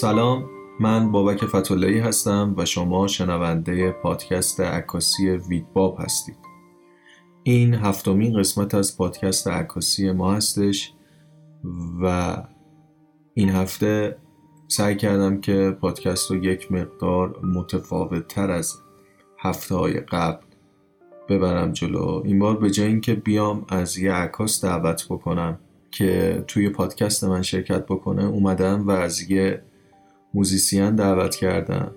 سلام من بابک فتولایی هستم و شما شنونده پادکست عکاسی ویدباب هستید. این هفتمین قسمت از پادکست عکاسی ما هستش و این هفته سعی کردم که پادکست رو یک مقدار متفاوت تر از هفته های قبل ببرم جلو. این بار به جای اینکه بیام از یه عکاس دعوت بکنم که توی پادکست من شرکت بکنه اومدم و از یه موزیسین دعوت کردم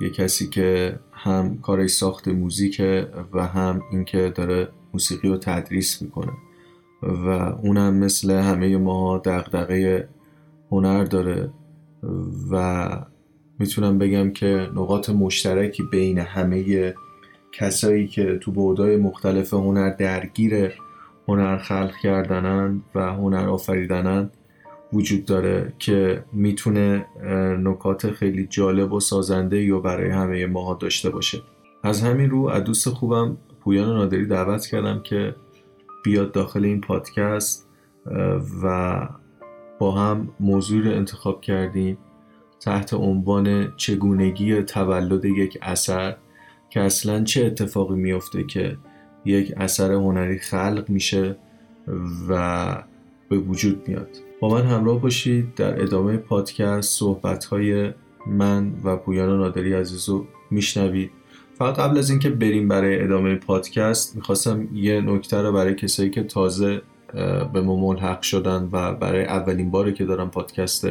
یه کسی که هم کارش ساخت موزیکه و هم اینکه داره موسیقی رو تدریس می‌کنه. و اونم مثل همه ما دقدقه هنر داره و می‌تونم بگم که نقاط مشترکی بین همه کسایی که تو بودای مختلف هنر درگیر هنر خلق کردنن و هنر آفریدنن وجود داره که می‌تونه نکات خیلی جالب و سازنده یا برای همه ماها داشته باشه. از همین رو از دوست خوبم پویان نادری دعوت کردم که بیاد داخل این پادکست و با هم موضوع رو انتخاب کردیم تحت عنوان چگونگی تولد یک اثر که اصلا چه اتفاقی میافته که یک اثر هنری خلق میشه و به وجود میاد. با من همراه باشید در ادامه پادکست صحبت های من و پویان نادری عزیز رو میشنوید. فقط قبل از اینکه بریم برای ادامه پادکست می‌خواستم یه نکته رو برای کسایی که تازه به ما ملحق شدن و برای اولین باره که دارم پادکست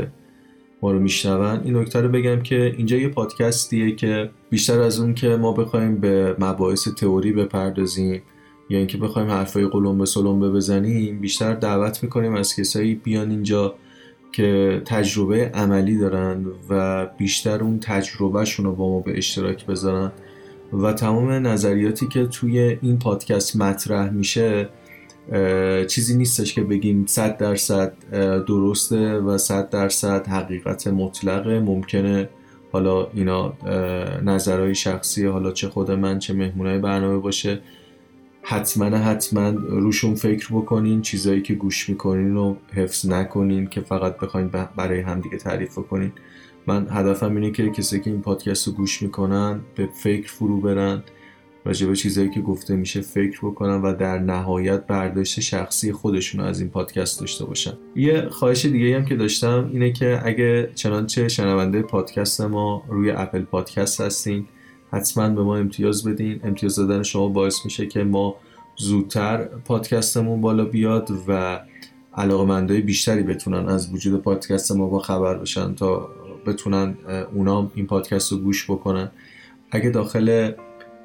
ما رو میشنون این نکته رو بگم که اینجا یه پادکستیه که بیشتر از اون که ما بخوایم به مباحث تئوری بپردازیم یا اینکه بخوایم حرفای به سلمبه بزنیم بیشتر دعوت می‌کنیم از کسایی بیان اینجا که تجربه عملی دارن و بیشتر اون تجربهشون رو با ما به اشتراک بذارن. و تمام نظریاتی که توی این پادکست مطرح میشه چیزی نیستش که بگیم صد درصد درسته و صد درصد حقیقت مطلقه ممکنه حالا اینا نظرهای شخصی حالا چه خود من چه مهمونای برنامه باشه. حتما حتما روشون فکر بکنین چیزایی که گوش می‌کنین رو حفظ نکنین که فقط بخواین برای همدیگه تعریف بکنین. من هدفم اینه که کسی که این پادکست رو گوش می‌کنن به فکر فرو برن راجع به چیزایی که گفته میشه فکر بکنن و در نهایت برداشت شخصی خودشون از این پادکست داشته باشن. یه خواهش دیگه هم که داشتم اینه که اگه چنانچه شنونده پادکست ما روی اپل پادکست هستین حتما به ما امتیاز بدین. امتیاز دادن شما باعث میشه که ما زودتر پادکستمون بالا بیاد و علاقمندهای بیشتری بتونن از وجود پادکست ما با خبر بشن تا بتونن اونا این پادکست رو گوش بکنن. اگه داخل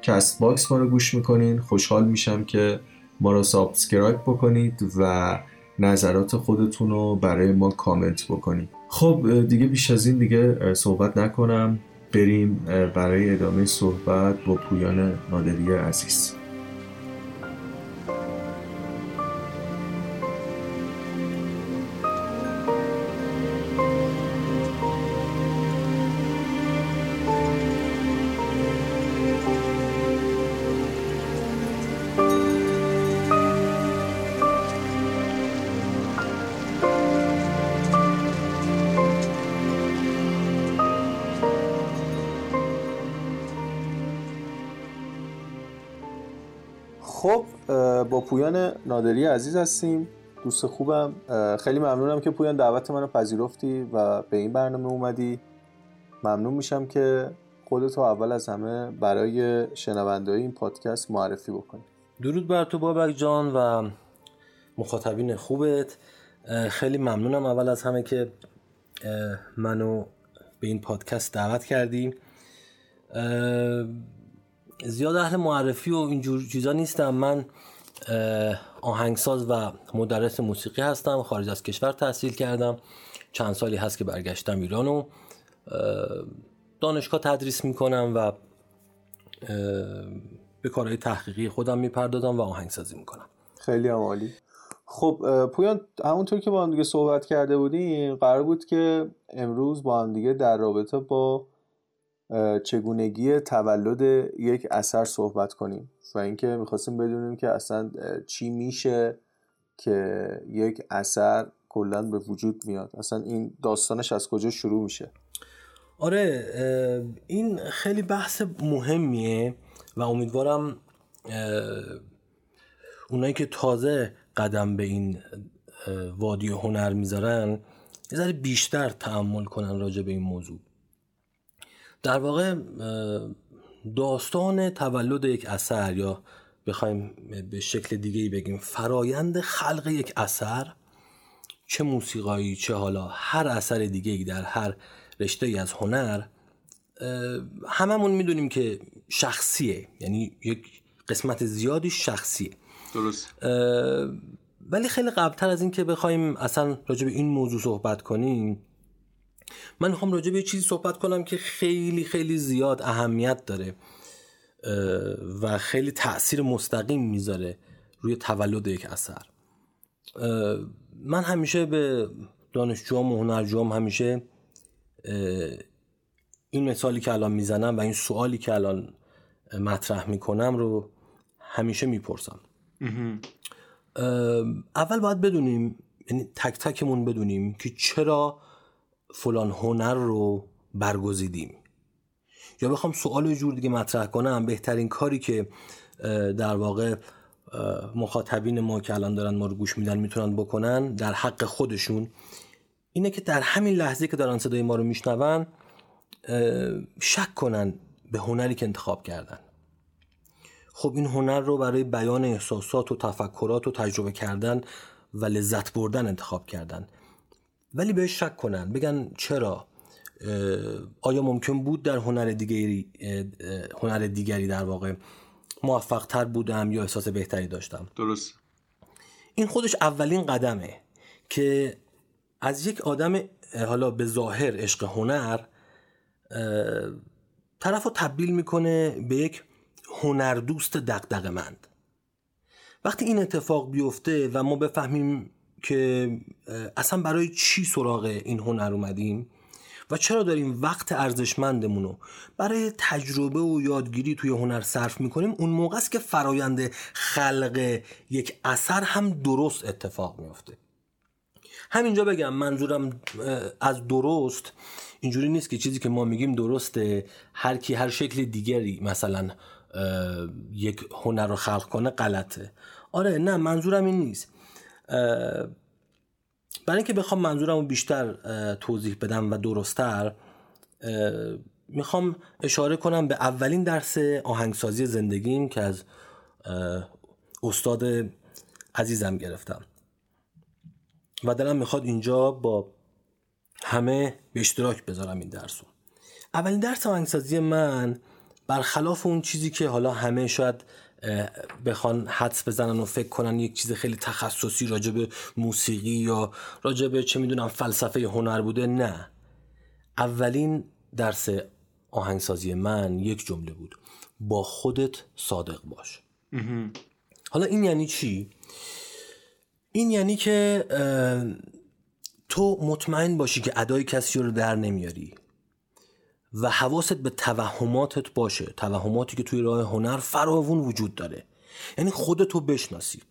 کست باکس ما رو گوش می‌کنین خوشحال میشم که ما رو subscribe بکنید و نظرات خودتون رو برای ما کامنت بکنید. خب دیگه بیش از این دیگه صحبت نکنم. بریم برای ادامه صحبت با پویان نادری عزیز. پویان نادری عزیز هستیم. دوست خوبم. خیلی ممنونم که پویان دعوت منو پذیرفتی و به این برنامه اومدی. ممنون میشم که خودتو اول از همه برای شنونده این پادکست معرفی بکنی. درود بر تو بابک جان و مخاطبین خوبت. خیلی ممنونم اول از همه که منو به این پادکست دعوت کردی. زیاد اهل معرفی و اینجور چیزا نیستم. من آهنگساز و مدرس موسیقی هستم خارج از کشور تحصیل کردم. چند سالی هست که برگشتم ایران و دانشگاه تدریس می‌کنم و به کارهای تحقیقی خودم می‌پردازم و آهنگسازی می‌کنم. خیلی عالی. خب پویان همونطور که با هم دیگه صحبت کرده بودیم قرار بود که امروز با هم دیگه در رابطه با چگونگی تولد یک اثر صحبت کنیم و اینکه می‌خواستیم بدونیم که اصلا چی میشه که یک اثر کلا به وجود میاد. اصلا این داستانش از کجا شروع میشه؟ آره این خیلی بحث مهمیه و امیدوارم اونایی که تازه قدم به این وادی هنر می‌ذارن یه ذره بیشتر تحمل کنن راجع به این موضوع. در واقع داستان تولد یک اثر یا بخوایم به شکل دیگه بگیم فرایند خلق یک اثر چه موسیقایی چه حالا هر اثر دیگه ای در هر رشته ای از هنر هممون می‌دونیم که شخصیه. یعنی یک قسمت زیادی شخصیه. درست. ولی خیلی قبلتر از این که بخوایم اصلا راجع به این موضوع صحبت کنیم من می‌خوام راجع به چیزی صحبت کنم که خیلی خیلی زیاد اهمیت داره و خیلی تاثیر مستقیم می‌ذاره روی تولد یک اثر. من همیشه به دانشجوام و هنرجوام همیشه این مثالی که الان می‌زنم و این سوالی که الان مطرح می‌کنم رو همیشه می‌پرسم. اول باید بدونیم یعنی تک تکمون بدونیم که چرا فلان هنر رو برگزیدیم. یا بخوام سوال جور دیگه مطرح کنم بهترین کاری که در واقع مخاطبین ما که الان دارن ما رو گوش میدن می‌تونن بکنن در حق خودشون اینه که در همین لحظه که دارن صدای ما رو میشنون شک کنن به هنری که انتخاب کردن. خب این هنر رو برای بیان احساسات و تفکرات و تجربه کردن و لذت بردن انتخاب کردن. ولی بهش شک کنن. بگن چرا؟ آیا ممکن بود در هنر دیگری هنر دیگری در واقع موفق تر بودم یا احساس بهتری داشتم؟ درست. این خودش اولین قدمه که از یک آدم حالا به ظاهر عشق هنر طرف رو تبدیل می‌کنه به یک هنردوست دقدق مند وقتی این اتفاق بیفته و ما بفهمیم که اصلا برای چی سراغ این هنر اومدیم و چرا داریم وقت ارزشمندمون رو برای تجربه و یادگیری توی هنر صرف می‌کنیم؟ اون موقع است که فرایند خلق یک اثر هم درست اتفاق میفته همینجا بگم منظورم از درست اینجوری نیست که چیزی که ما میگیم درسته هر کی هر شکل دیگری مثلا یک هنر رو خلق کنه غلطه. آره نه منظورم این نیست. برای اینکه بخوام منظورم رو بیشتر توضیح بدم و درستتر می‌خوام اشاره کنم به اولین درس آهنگسازی زندگیم که از استاد عزیزم گرفتم. و دلم می‌خواد اینجا با همه به اشتراک بذارم این درس رو اولین درس آهنگسازی من برخلاف اون چیزی که حالا همه شاید بخوان حدس بزنن و فکر کنن یک چیز خیلی تخصصی راجع به موسیقی یا راجع به چه می‌دونم فلسفه هنر بوده نه. اولین درس آهنگسازی من یک جمله بود. با خودت صادق باش. حالا این یعنی چی؟ این یعنی که تو مطمئن باشی که ادای کسی رو در نمیاری. و حواست به توهماتت باشه. توهماتی که توی راه هنر فراوون وجود داره. یعنی خودتو بشناسی.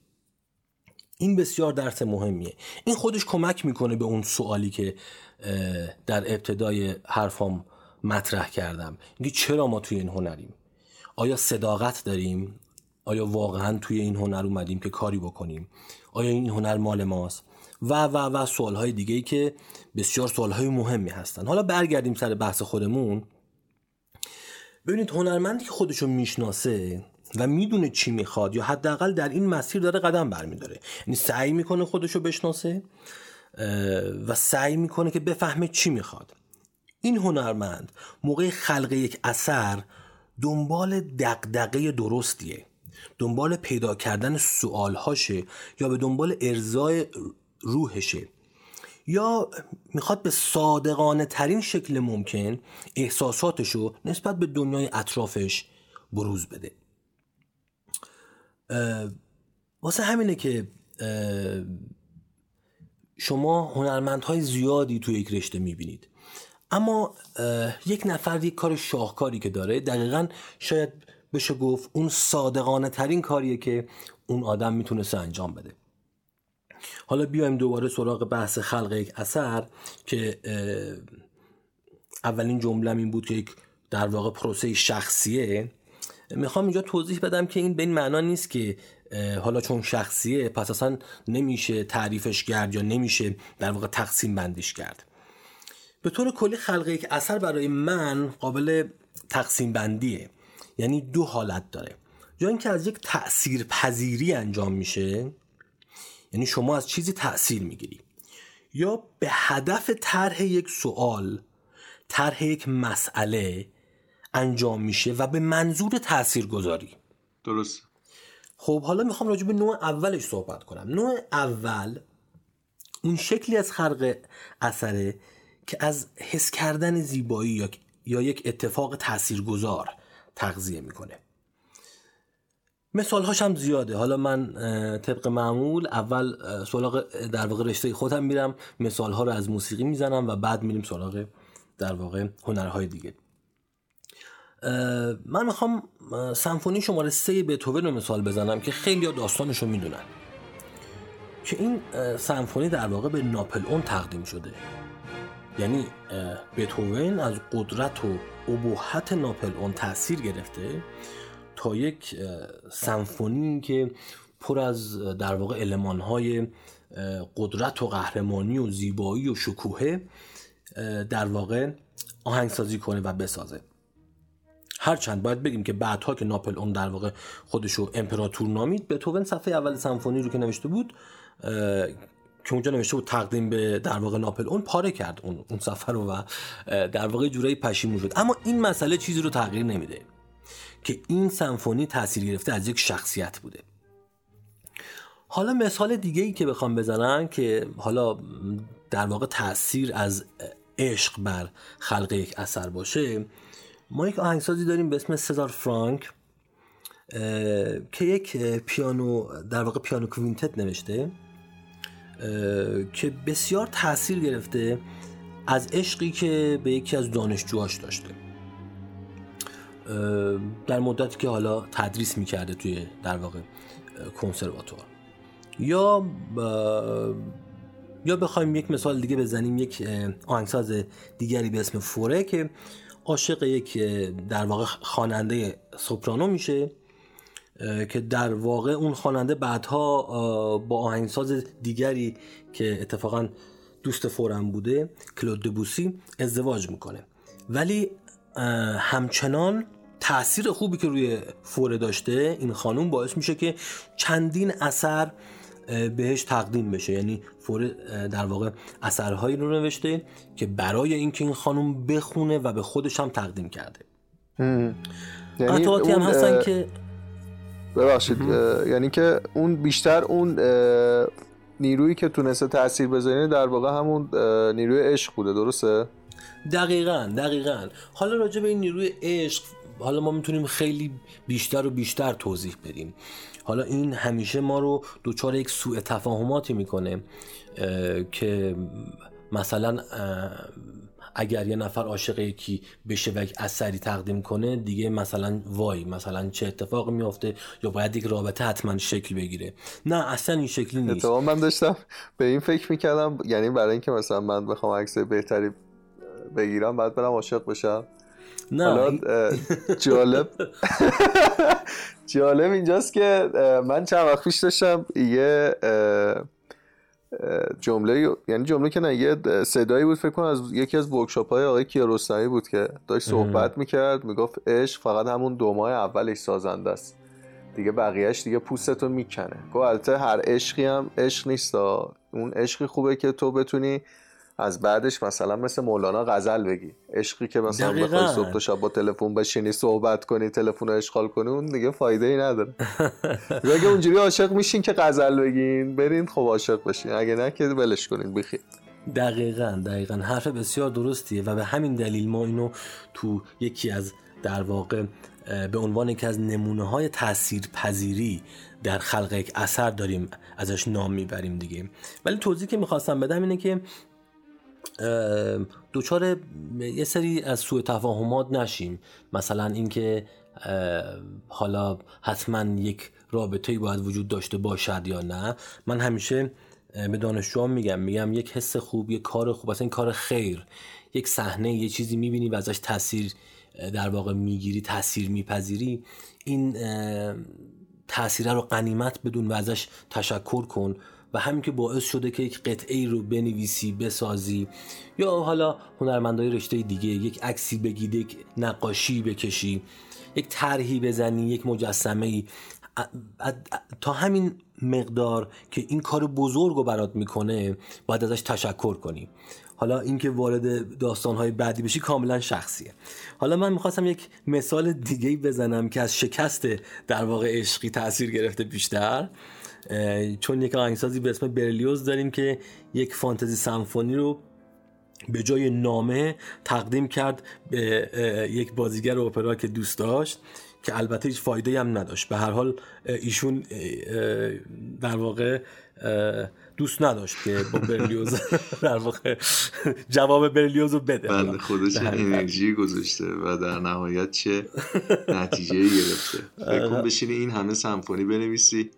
این بسیار درس مهمیه. این خودش کمک می‌کنه به اون سوالی که در ابتدای حرفام مطرح کردم. اینکه چرا ما توی این هنریم؟ آیا صداقت داریم؟ آیا واقعا توی این هنر اومدیم که کاری بکنیم؟ آیا این هنر مال ماست؟ و و و سوال های دیگه ای که بسیار سوال های مهمی هستن. حالا برگردیم سر بحث خودمون. ببینید هنرمندی که خودشو می‌شناسه و می‌دونه چی می‌خواد یا حداقل در این مسیر داره قدم برمیداره. یعنی سعی می‌کنه خودشو بشناسه و سعی می‌کنه که بفهمه چی می‌خواد. این هنرمند موقع خلق یک اثر دنبال دقدقه درستیه. دنبال پیدا کردن سوالهاشه یا به دنبال ارزای روحشه. یا می‌خواد به صادقانه ترین شکل ممکن احساساتشو نسبت به دنیای اطرافش بروز بده. واسه همینه که شما هنرمندهای زیادی توی یک رشته می‌بینید. اما یک نفر یک کار شاهکاری که داره دقیقا شاید بشه گفت اون صادقانه ترین کاریه که اون آدم می‌تونست انجام بده. حالا بیایم دوباره سراغ بحث خلق یک اثر که اولین جمله این بود که یک در واقع پروسه شخصیه. می‌خوام اینجا توضیح بدم که این به این معنا نیست که حالا چون شخصیه پس اصلا نمیشه تعریفش کرد یا نمیشه در واقع تقسیم بندیش کرد. به طور کلی خلق یک اثر برای من قابل تقسیم بندیه. یعنی دو حالت داره. یا اینکه از یک تأثیر پذیری انجام میشه یعنی شما از چیزی تأثیر می‌گیری. یا به هدف طرح یک سوال طرح یک مسئله انجام میشه و به منظور تأثیر گذاری درست خب حالا می‌خوام راجع به نوع اولش صحبت کنم. نوع اول اون شکلی از خلق اثره که از حس کردن زیبایی یا, یا یک اتفاق تاثیرگذار تغذیه می‌کنه. مثال هاشم زیاده. حالا من طبق معمول اول سراغ در واقع رشته خودم میرم مثال ها رو از موسیقی می‌زنم و بعد میریم سراغ در واقع هنرهای دیگه. من می‌خوام سمفونی شماره سه بتوون رو مثال بزنم که خیلی داستانش رو می‌دونن. که این سمفونی در واقع به ناپل اون تقدیم شده. یعنی بتوون از قدرت و ابهت ناپل اون تاثیر گرفته تا یک سمفونی که پر از در واقع علمان های قدرت و قهرمانی و زیبایی و شکوهه در واقع آهنگسازی کنه و بسازه. هرچند باید بگیم که بعدها که ناپل اون در واقع خودشو امپراتور نامید بتوون صفحه اول سمفونی رو که نوشته بود که اونجا نوشته بود تقدیم به در واقع ناپل اون پاره کرد اون اون سفر رو و در واقع جورایی پشیمون شد. اما این مسئله چیزی رو تغییر نمیده. که این سمفونی تاثیر گرفته از یک شخصیت بوده. حالا مثال دیگه ای که بخوام بزنم که حالا در واقع تاثیر از عشق بر خلق یک اثر باشه ما یک آهنگسازی داریم به اسم سزار فرانک که یک پیانو در واقع پیانو کوینتت نوشته که بسیار تاثیر گرفته از عشقی که به یکی از دانشجوهاش داشته. در مدتی که حالا تدریس می‌کرده توی در واقع کنسرواتوار. یا یا بخوایم یک مثال دیگه بزنیم یک آهنگساز دیگری به اسم فوره که عاشق یک در واقع خواننده سوپرانو میشه که در واقع اون خواننده بعدها با آهنگساز دیگری که اتفاقا دوست فورم بوده کلود دبوسی ازدواج می‌کنه. ولی همچنان تاثیر خوبی که روی فوره داشته این خانوم باعث میشه که چندین اثر بهش تقدیم بشه. یعنی فور در واقع اثرهایی رو نوشته که برای اینکه این خانم بخونه و به خودش هم تقدیم کرده. یعنی قطعاتی هم هستن که ببخشید یعنی که اون بیشتر اون نیرویی که تونسته تاثیر بذاره در واقع همون نیروی عشق بوده. درسته؟ دقیقا دقیقا. حالا راجع به این نیروی عشق حالا ما می‌تونیم خیلی بیشتر و بیشتر توضیح بدیم. حالا این همیشه ما رو دوچار یک سوء تفاهماتی می‌کنه که مثلا اگر یه نفر عاشق یکی بشه و یک اثری تقدیم کنه دیگه مثلا وای مثلا چه اتفاقی میافته یا باید یک رابطه حتما شکل بگیره. نه اصلا این شکلی نیست. اتفاقا من داشتم به این فکر می‌کردم یعنی برای اینکه مثلا من بخوام عکس بهتری بگیرم بعد برم عاشق بشم. نه جالب. جالب اینجاست که من چند وقت پیش داشتم یه جمله یعنی جمله که نه یه صدایی بود فکر کنم از یکی از ورکشاپ های آقای کیارستمی بود که داشت صحبت می‌کرد می‌گفت عشق فقط همون دو ماه اولش سازنده است. دیگه بقیهش دیگه پوستتو می‌کنه. گفت البته هر عشقی هم عشق نیست اون عشقی خوبه که تو بتونی از بعدش مثلا مثل مولانا غزل بگی. عشقی که مثلا بخوای صبح تا شب با تلفن بشینی صحبت کنی تلفن رو اشغال کنی اون دیگه فایده ای نداره. اگه اونجوری عاشق میشین که غزل بگین برین خب عاشق بشین. اگه نه که ولش کنین بخیر دقیقا دقیقا. حرف بسیار درستیه و به همین دلیل ما اینو تو یکی از در واقع به عنوان یکی از نمونه های تأثیر پذیری در خلق یک اثر داریم ازش نام می‌بریم دیگه. ولی توضیحی که می‌خواستم بدم اینه که دوچار یه سری از سوء تفاهمات نشیم. مثلا اینکه حالا حتما یک رابطه باید وجود داشته باشد یا نه. من همیشه به دانشجوام میگم میگم یک حس خوب یک کار خوب اصلا این کار خیر. یک صحنه یه چیزی می‌بینی و ازش تاثیر در واقع می‌گیری تاثیر میپذیری. این تاثیره رو قنیمت بدون و ازش تشکر کن. و همین که باعث شده که یک قطعه ای رو بنویسی بسازی. یا حالا هنرمندای رشته دیگه یک عکسی بگید یک نقاشی بکشی یک طرحی بزنی یک مجسمه ای تا همین مقدار که این کار بزرگ رو برات می‌کنه باید ازش تشکر کنی. حالا اینکه وارد داستانهای بعدی بشی کاملا شخصیه. حالا من می‌خواستم یک مثال دیگه بزنم که از شکست در واقع عشقی تاثیر گرفته بیشتر. چون یک آهنگسازی به اسم برلیوز داریم که یک فانتزی سمفونی رو به جای نامه تقدیم کرد به یک بازیگر اپرا که دوست داشت که البته هیچ فایده هم نداشت. به هر حال ایشون در واقع دوست نداشت که با برلیوز در واقع جواب برلیوز رو بده. بند خودش انرژی گذاشته و در نهایت چه نتیجه گرفته. فکر کن بشینی این همه سمفونی بنویسی.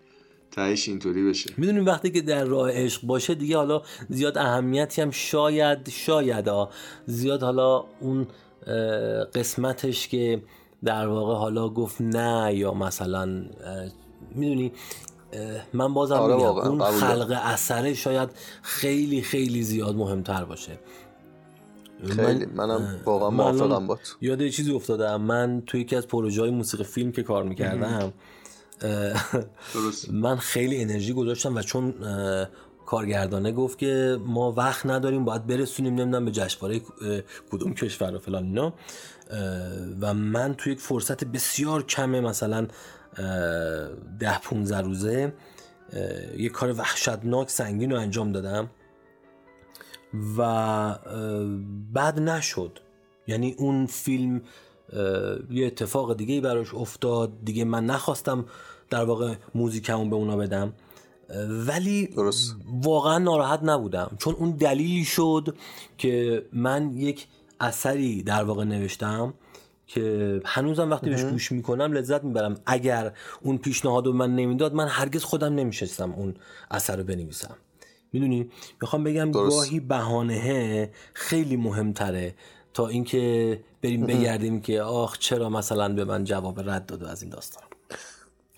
تهش اینطوری بشه. می‌دونیم وقتی که در راه عشق باشه دیگه حالا زیاد اهمیتی هم شاید شاید ها زیاد حالا اون قسمتش که در واقع حالا گفت نه یا مثلا می‌دونی من بازم آره میگم اون خلق اثره شاید خیلی خیلی زیاد مهمتر باشه. خیلی منم واقعا موافقم با یاد یه چیزی افتادم من توی یکی از پروژه های موسیقی فیلم که کار می‌کردم من خیلی انرژی گذاشتم و چون کارگردانه گفت که ما وقت نداریم باید برسونیم نمی‌دونم به جشنواره کدوم کشور و فلان اینا. و من توی یک فرصت بسیار کمه مثلا ده 15 روزه یه کار وحشتناک سنگین رو انجام دادم. و بعد نشد. یعنی اون فیلم یه اتفاق دیگه براش افتاد. دیگه من نخواستم در واقع موزیکمون به اونا بدم. ولی درست. واقعا ناراحت نبودم. چون اون دلیلی شد که من یک اثری در واقع نوشتم که هنوزم وقتی بهش گوش می‌کنم لذت می‌برم. اگر اون پیشنهاد رو من نمی‌داد من هرگز خودم نمیشستم اون اثر رو بنویسم. می‌دونی؟ می‌خوام بگم درست. گاهی بهانه خیلی مهمتره تا اینکه بریم بگردیم که آخ چرا مثلا به من جواب رد داد از این داستان.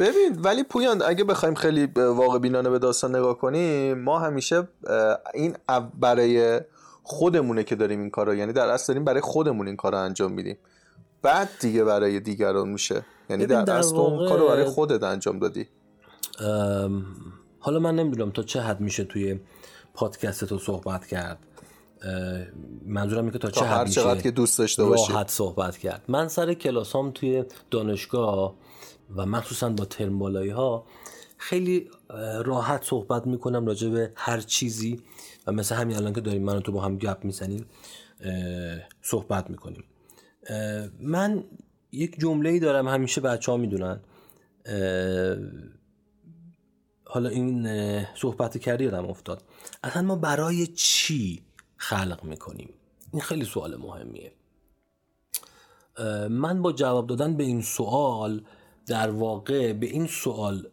ببین ولی پویان اگه بخوایم خیلی واقع بینانه به داستان نگاه کنیم ما همیشه این برای خودمونه که داریم این کارو یعنی در اصل داریم برای خودمون این کارو انجام میدیم. بعد دیگه برای دیگران میشه. یعنی در, در اصل اون کارو برای خودت انجام دادی. حالا من نمی‌دونم تا چه حد میشه توی پادکست تو صحبت کرد. منظورم اینه که تا چه حد میشه که دوست داشته باشی. راحت صحبت کرد. من سر کلاسام توی دانشگاه و مخصوصا با ترم ها خیلی راحت صحبت می‌کنم راجع به هر چیزی و مثل همین الان که داریم من تو با هم گپ می‌زنیم صحبت می‌کنیم. من یک جمله ای دارم همیشه بچه ها می‌دونن حالا این صحبت کردی یادم افتاد. اصلا ما برای چی خلق می‌کنیم؟ این خیلی سوال مهمیه. من با جواب دادن به این سوال در واقع به این سوال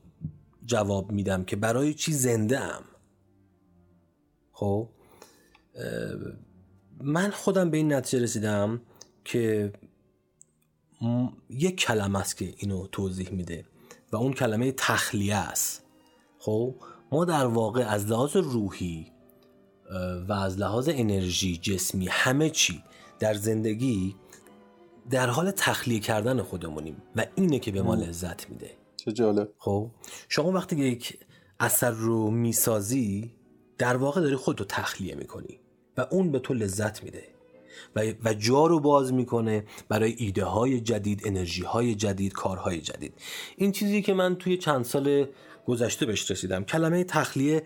جواب میدم که برای چی زنده ام خب من خودم به این نتیجه رسیدم که یک کلمه است که اینو توضیح میده و اون کلمه تخلیه است. خب ما در واقع از لحاظ روحی و از لحاظ انرژی جسمی همه چی در زندگی در حال تخلیه کردن خودمونیم و اینه که به ما لذت میده. چه جالب. خب شما وقتی یک اثر رو می‌سازی در واقع داری خودتو تخلیه می‌کنی و اون به تو لذت میده و, و جا رو باز می‌کنه برای ایده های جدید انرژی های جدید کارهای جدید. این چیزی که من توی چند سال گذشته بهش رسیدم. کلمه تخلیه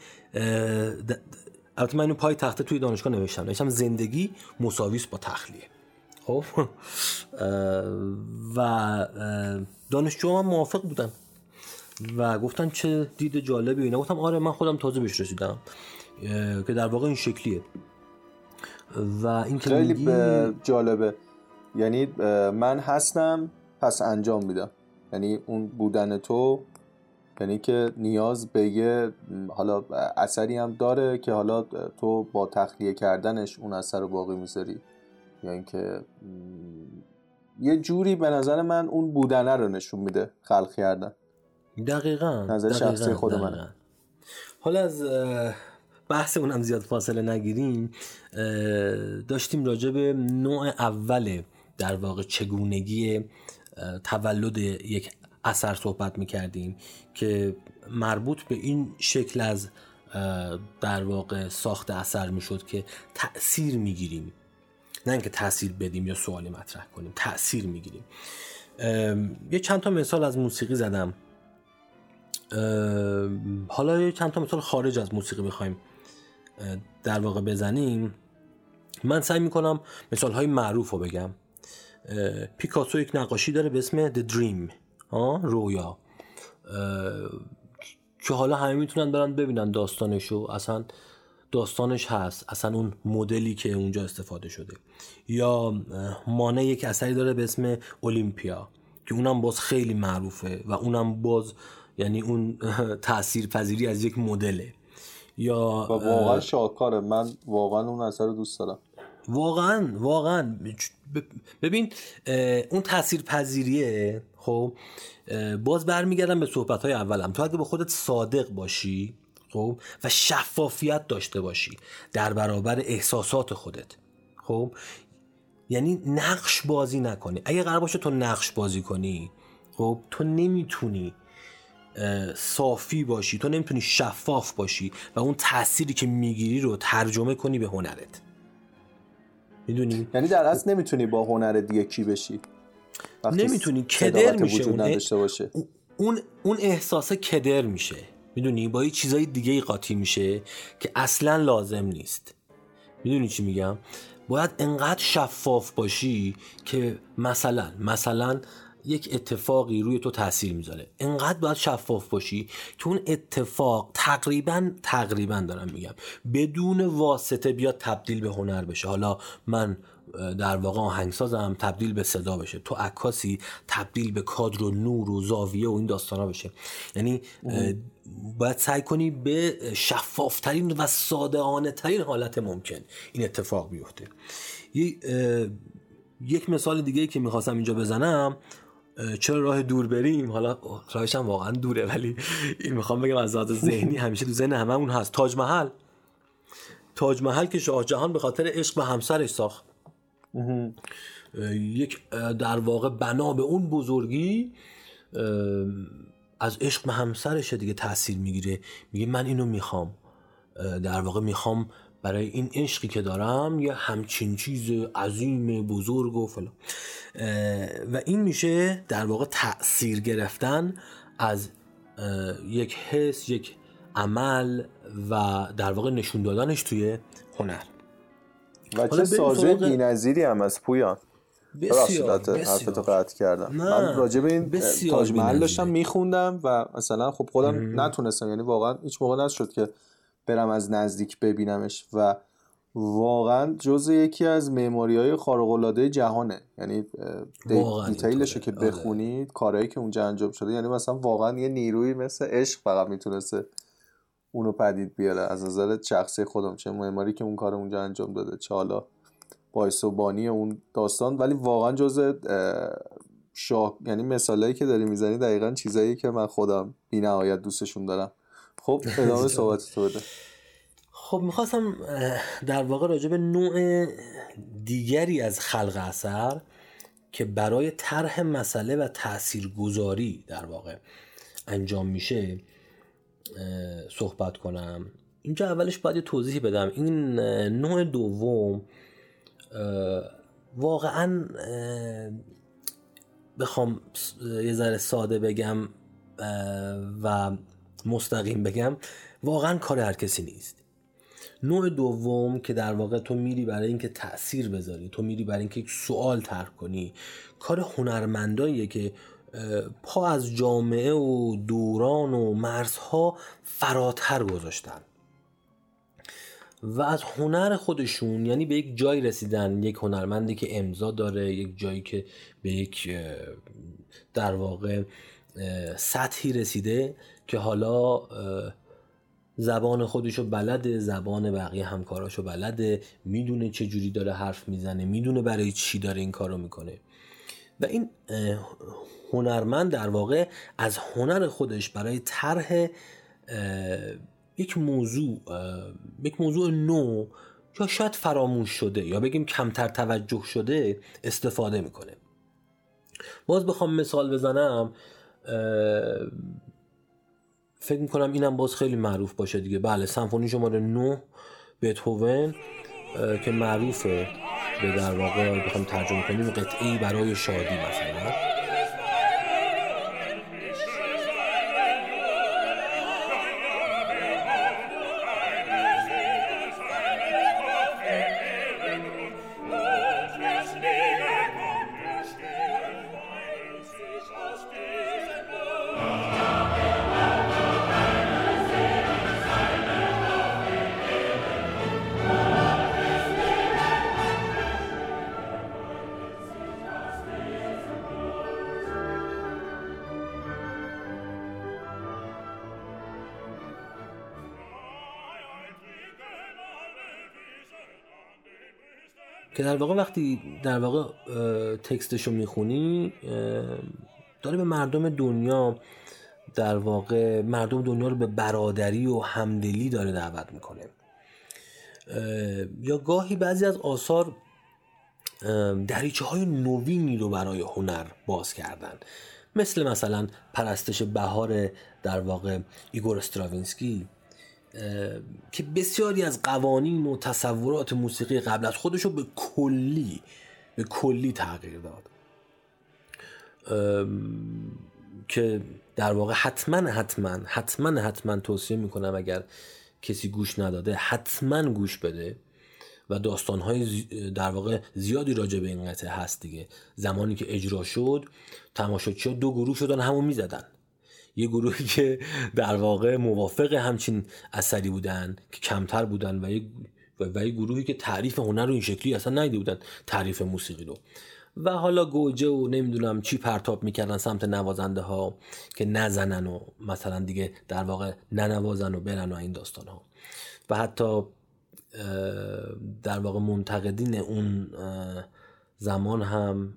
البته من اینو پای تخته توی دانشگاه نوشتم. نوشتم زندگی مساویس با تخلیه. خب. و دانشجو هم موافق بودن. و گفتن چه دید جالبی اینا. گفتم آره من خودم تازه بهش رسیدم. که در واقع این شکلیه. و این خیلی جالبه. یعنی من هستم پس انجام میدم. یعنی اون بودن تو یعنی که نیاز به یه حالا اثری هم داره که حالا تو با تخلیه کردنش اون اثر رو باقی می‌ذاری. یا اینکه یه جوری به نظر من اون بودنه رو نشون میده خلق کردن. دقیقا نظر شخصی خود من حالا از بحثمون هم زیاد فاصله نگیریم. داشتیم راجع به نوع اول در واقع چگونگی تولد یک اثر صحبت می‌کردیم که مربوط به این شکل از در واقع ساخت اثر می‌شد که تأثیر می‌گیریم. نه اینکه تاثیر بدیم یا سوالی مطرح کنیم تاثیر می‌گیریم. یه چند تا مثال از موسیقی زدم. حالا یه چند تا مثال خارج از موسیقی می‌خوایم در واقع بزنیم. من سعی می‌کنم مثال های معروف رو بگم. پیکاسو یک نقاشی داره به اسم The Dream. رویا که حالا همه می‌تونن برن ببینن داستانشو اصلا داستانش هست اصلا اون مدلی که اونجا استفاده شده. یا مانع یک اثری داره به اسم اولیمپیا که اونم باز خیلی معروفه و اونم باز یعنی اون تأثیر پذیری از یک مدله. یا و واقعا شاکاره من واقعا اون اثر رو دوست دارم. واقعا واقعا. ببین اون تاثیر پذیریه خب باز برمیگردم به صحبت های اولم. تو اگه به خودت صادق باشی خب؟ و شفافیت داشته باشی در برابر احساسات خودت. خب؟ یعنی نقش بازی نکنی. اگه قرار باشه تو نقش بازی کنی خب؟ تو نمی‌تونی صافی باشی. تو نمی‌تونی شفاف باشی و اون تأثیری که می‌گیری رو ترجمه کنی به هنرت. می‌دونی؟ یعنی در اصل نمی‌تونی با هنر دیگه کی بشی. نمی‌تونی کدر میشه. اون. اون اون احساس کدر میشه. می‌دونی با یه چیزای دیگه قاطی میشه که اصلا لازم نیست. می‌دونی چی میگم؟ باید انقدر شفاف باشی که مثلا مثلا یک اتفاقی روی تو تاثیر می‌ذاره. انقدر باید شفاف باشی که اون اتفاق تقریبا تقریبا دارم میگم بدون واسطه بیاد تبدیل به هنر بشه. حالا من در واقع آهنگسازم تبدیل به صدا بشه. تو عکاسی تبدیل به کادر و نور و زاویه و این داستانا بشه. یعنی باید سعی کنی به شفافترین و صادقانه ترین حالت ممکن این اتفاق بیفته. یک مثال دیگه که می‌خواستم اینجا بزنم چرا راه دور بریم؟ حالا راهش هم واقعا دوره ولی این می‌خوام بگم از ذات ذهنی همیشه تو ذهن هممون هست. تاج محل. تاج محل که شاه جهان به خاطر عشق به همسرش ساخت. یک در واقع بنا به اون بزرگی از عشق به همسرش دیگه تاثیر می‌گیره. میگه من اینو می‌خوام. در واقع می‌خوام برای این عشقی که دارم یه همچین چیز عظیم بزرگ و فلان. و این میشه در واقع تاثیر گرفتن از یک حس یک عمل و در واقع نشون دادنش توی هنر. و چه سازه بی‌نظیری هم از پویان. بسیار بسیار. قطع کردم. من راجع به این تاج محل داشتم میخوندم و مثلا خب خودم نتونستم یعنی واقعا هیچ موقع نشد که برم از نزدیک ببینمش و واقعا جز یکی از معماری های خارق جهانه. یعنی دیتیلش که آره. بخونید کارهایی که اونجا انجام شده یعنی مثلا واقعا یه نیروی مثل عشق فقط می‌تونسته اونو پدید بیاره. از نظر شخصی خودم چه معماری که اون کار اونجا انجام داده چه حالا بانی اون داستان. ولی واقعا جز شاه یعنی مثالایی که داری می‌زنی دقیقا چیزایی که من خودم بی نهایت دوستشون دارم. خب ادامه صحبت تو بده. خب می‌خواستم در واقع راجع به نوع دیگری از خلق اثر که برای طرح مسئله و تاثیرگذاری در واقع انجام میشه. صحبت کنم. اینجا اولش باید توضیح بدم. این نوع دوم واقعا بخوام یه ذره ساده بگم و مستقیم بگم واقعا کار هر کسی نیست. نوع دوم که در واقع تو میری برای اینکه تاثیر بذاری تو میری برای اینکه یک سوال طرح کنی کار هنرمنداییه که پا از جامعه و دوران و مرزها فراتر گذاشتن. و از هنر خودشون یعنی به یک جای رسیدن یک هنرمندی که امضا داره یک جایی که به یک در واقع سطحی رسیده که حالا زبان خودشو بلده زبان بقیه همکاراشو بلده می‌دونه چه جوری داره حرف می‌زنه می‌دونه برای چی داره این کارو می‌کنه. و این هنرمند در واقع از هنر خودش برای طرح یک موضوع یک موضوع نو یا شاید فراموش شده یا بگیم کمتر توجه شده استفاده می‌کنه. باز بخوام مثال بزنم فکر می‌کنم اینم باز خیلی معروف باشه دیگه. بله سمفونی شماره 9 بتهوون که معروفه به در واقع بخوام ترجمه کنیم قطعی برای شادی مثلا. واقع وقتی در واقع text شو می‌خونی داره به مردم دنیا در واقع مردم دنیا رو به برادری و همدلی داره دعوت می‌کنه. یا گاهی بعضی از آثار دریچه های نوینی رو برای هنر باز کردن. مثل مثلا پرستش بهار در واقع ایگور استراوینسکی. که بسیاری از قوانین و تصورات موسیقی قبل از خودش رو به کلی به کلی تغییر داد. که در واقع حتما حتما حتما حتما توصیه می‌کنم اگر کسی گوش نداده حتما گوش بده و داستانهای در واقع زیادی راجع به این قطعه هست دیگه. زمانی که اجرا شد تماشاچی دو گروه شدن همون می‌زدن. یه گروهی که در واقع موافق همچین اثری بودن که کمتر بودن و یه و یه گروهی که تعریف هنر رو این شکلی اصلا نیده بودن تعریف موسیقی رو. و حالا گوجه و نمی‌دونم چی پرتاب می‌کردن سمت نوازنده ها که نزنن و مثلا دیگه در واقع ننوازن و برن و این داستان ها و حتی در واقع منتقدین اون زمان هم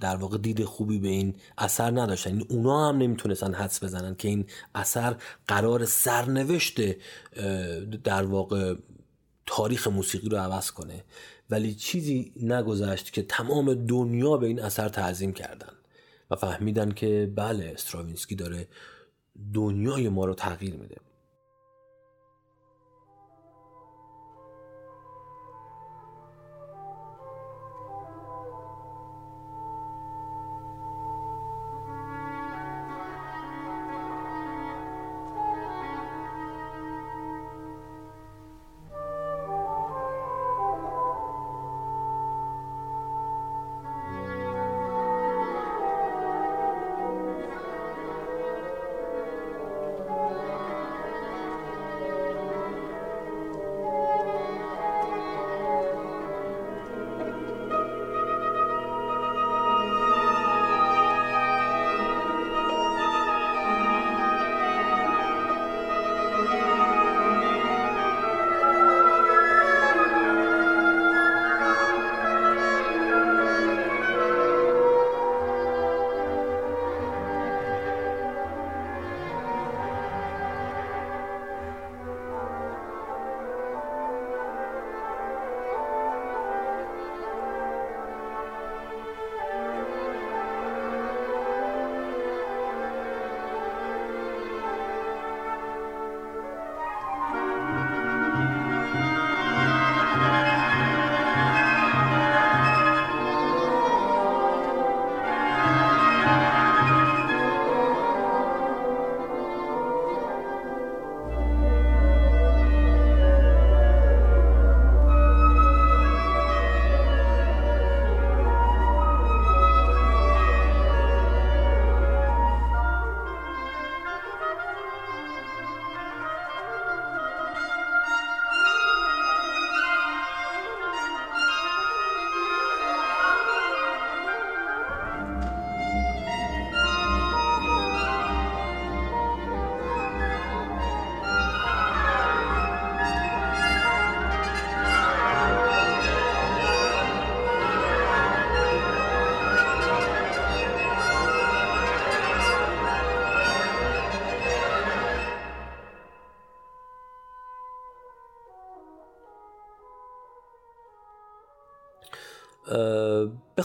در واقع دید خوبی به این اثر نداشتن. این یعنی اونا هم نمی‌تونستن حدس بزنن که این اثر قرار سرنوشت در واقع تاریخ موسیقی رو عوض کنه. ولی چیزی نگذشت که تمام دنیا به این اثر تعظیم کردن و فهمیدن که بله استراوینسکی داره دنیای ما رو تغییر میده.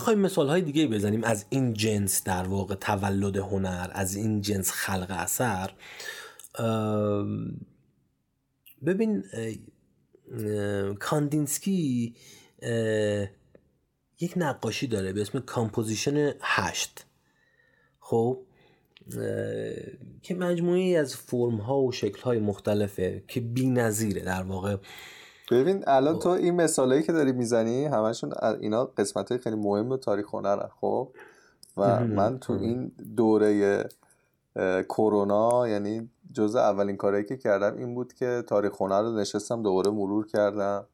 بخوایم مثال های دیگه بزنیم. از این جنس در واقع تولد هنر از این جنس خلق اثر. ببین کاندینسکی یک نقاشی داره به اسم composition هشت. خب که مجموعی از فرم ها و شکل های مختلفه که بی نظیره در واقع. ببین الان تو این مثالایی که داری می‌زنی همشون اینا قسمت های خیلی مهم تاریخ هنر خب؟ و من تو این دوره کرونا یعنی جز اولین کاری که کردم این بود که تاریخ هنر رو نشستم دوباره مرور کردم.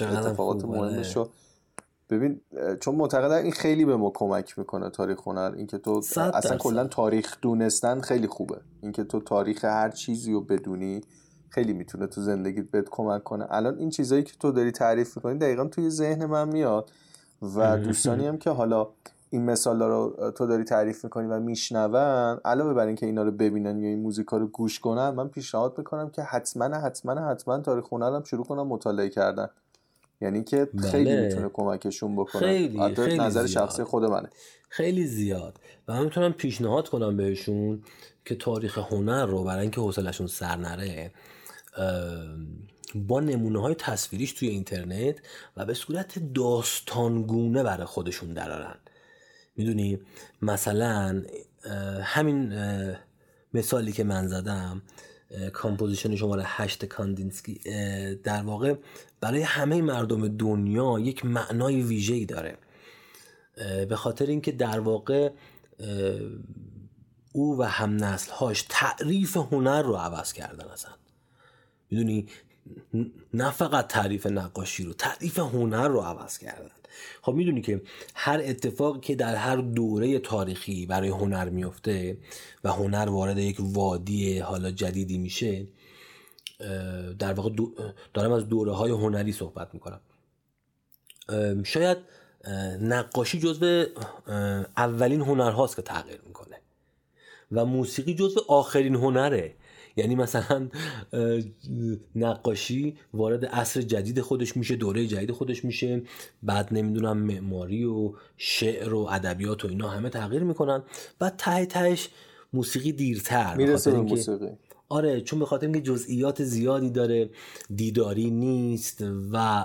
اتفاقات مهمش رو ببین چون معتقدم این خیلی به ما کمک می‌کنه تاریخ هنر. اینکه تو اصلا کلا تاریخ دونستن خیلی خوبه. اینکه تو تاریخ هر چیزی رو بدونی. خیلی می‌تونه تو زندگیت بهت کمک کنه. الان این چیزایی که تو داری تعریف می‌کنی دقیقا توی ذهن من میاد و دوستانی هم که حالا این مثال رو تو داری تعریف می‌کنی و میشنون علاوه بر اینکه اینا رو ببینن یا این موزیکا رو گوش کنن من پیشنهاد می‌کنم که حتما حتما حتما تاریخ هنرم شروع کنم مطالعه کردن. یعنی که خیلی بله. می‌تونه کمکشون بکنه. خیلی, خیلی نظر شخصی خود منه. خیلی زیاد. و من می‌تونم پیشنهاد کنم بهشون که تاریخ هنر رو برای اینکه حوصلشون سر نره با نمونه های تصویریش توی اینترنت و به صورت داستانگونه برای خودشون درارن. می‌دونی؟ مثلا همین مثالی که من زدم composition شماره هشت کاندینسکی در واقع برای همه مردم دنیا یک معنای ویژه‌ای داره. به خاطر اینکه در واقع او و هم هاش تعریف هنر رو عوض کردن اصلا. می‌دونی؟ نه فقط تعریف نقاشی رو تعریف هنر رو عوض کردن. خب می‌دونی که هر اتفاقی که در هر دوره تاریخی برای هنر میفته و هنر وارد یک وادی حالا جدیدی میشه در واقع دارم از دوره های هنری صحبت می‌کنم. شاید نقاشی جزو اولین هنرهاست که تغییر می‌کنه و موسیقی جزو آخرین هنره. یعنی مثلا نقاشی وارد عصر جدید خودش میشه دوره جدید خودش میشه. بعد نمی‌دونم معماری و شعر و ادبیات و اینا همه تغییر می‌کنن. بعد ته تهش موسیقی دیرتر می‌رسه به موسیقی. آره چون به خاطر اینکه جزئیات زیادی داره دیداری نیست و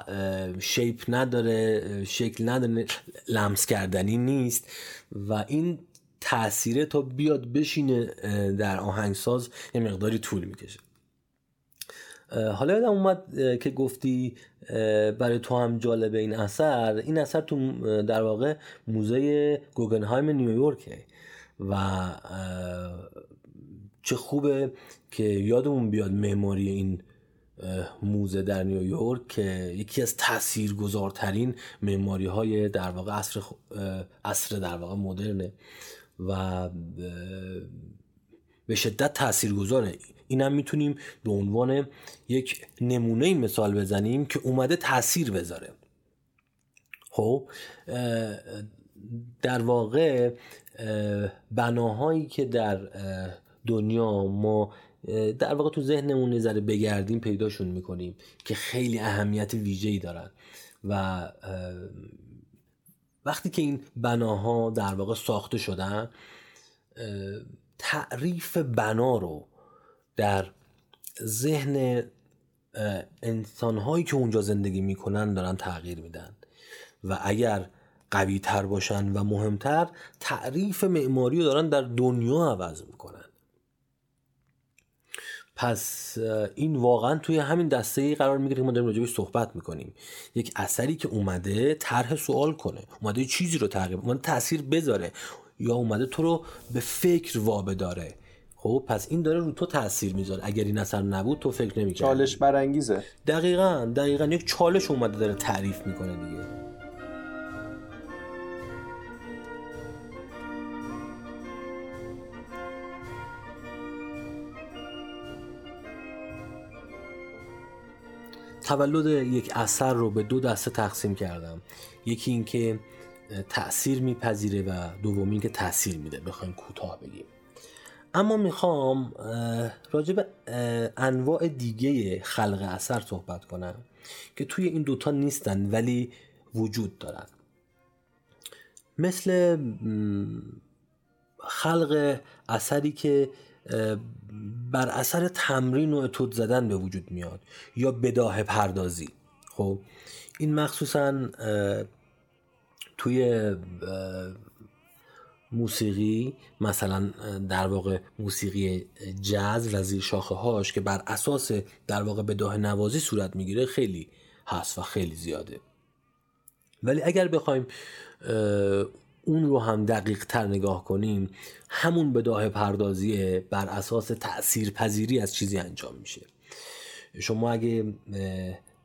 شیپ نداره شکل نداره لمس کردنی نیست. و این تاثیره تا بیاد بشینه در آهنگساز یه مقداری طول می‌کشه. حالا یادم اومد که گفتی برای تو هم جالبه این اثر. این اثر تو در واقع موزه گوگنهایم نیویورکه. و چه خوبه که یادمون بیاد معماری این موزه در نیویورک که یکی از تاثیرگذارترین معماری های در واقع عصر عصر در واقع مدرنه. و به شدت تاثیرگذاره. اینم می‌تونیم به عنوان یک نمونه مثال بزنیم که اومده تاثیر بذاره. خب در واقع بناهایی که در دنیا ما در واقع تو ذهنمون نظر بگردیم پیداشون می‌کنیم که خیلی اهمیت ویژه‌ای دارن. و وقتی که این بناها در واقع ساخته شدن تعریف بنا رو در ذهن انسانهایی که اونجا زندگی می‌کنن دارن تغییر میدن. و اگر قوی تر باشن و مهمتر تعریف معماری رو دارن در دنیا عوض می‌کنن. پس این واقعا توی همین دسته ای قرار می‌گیره که ما داریم راجبش صحبت می‌کنیم. یک اثری که اومده طرح سوال کنه. اومده چیزی رو تغییر اومده تاثیر بذاره. یا اومده تو رو به فکر وابه داره. خب پس این داره رو تو تاثیر می‌ذاره. اگر این اثر نبود تو فکر نمی‌کردی. چالش برانگیزه. دقیقا دقیقا. یک چالش اومده داره تعریف می‌کنه دیگه. تولد یک اثر رو به دو دسته تقسیم کردم. یکی اینکه تاثیر میپذیره و دومی اینکه تاثیر میده بخوایم کوتاه بگیم. اما می‌خوام راجع به انواع دیگه خلق اثر صحبت کنم که توی این دوتا نیستن ولی وجود دارن. مثل خلق اثری که بر اثر تمرین و اتود زدن به وجود میاد یا بداه پردازی. خب این مخصوصا توی موسیقی مثلا در واقع موسیقی جاز و زیر شاخه هاش که بر اساس در واقع بداه نوازی صورت می‌گیره خیلی هست و خیلی زیاده. ولی اگر بخوایم اون رو هم دقیق تر نگاه کنیم همون بداه پردازی بر اساس تأثیر پذیری از چیزی انجام میشه. شما اگه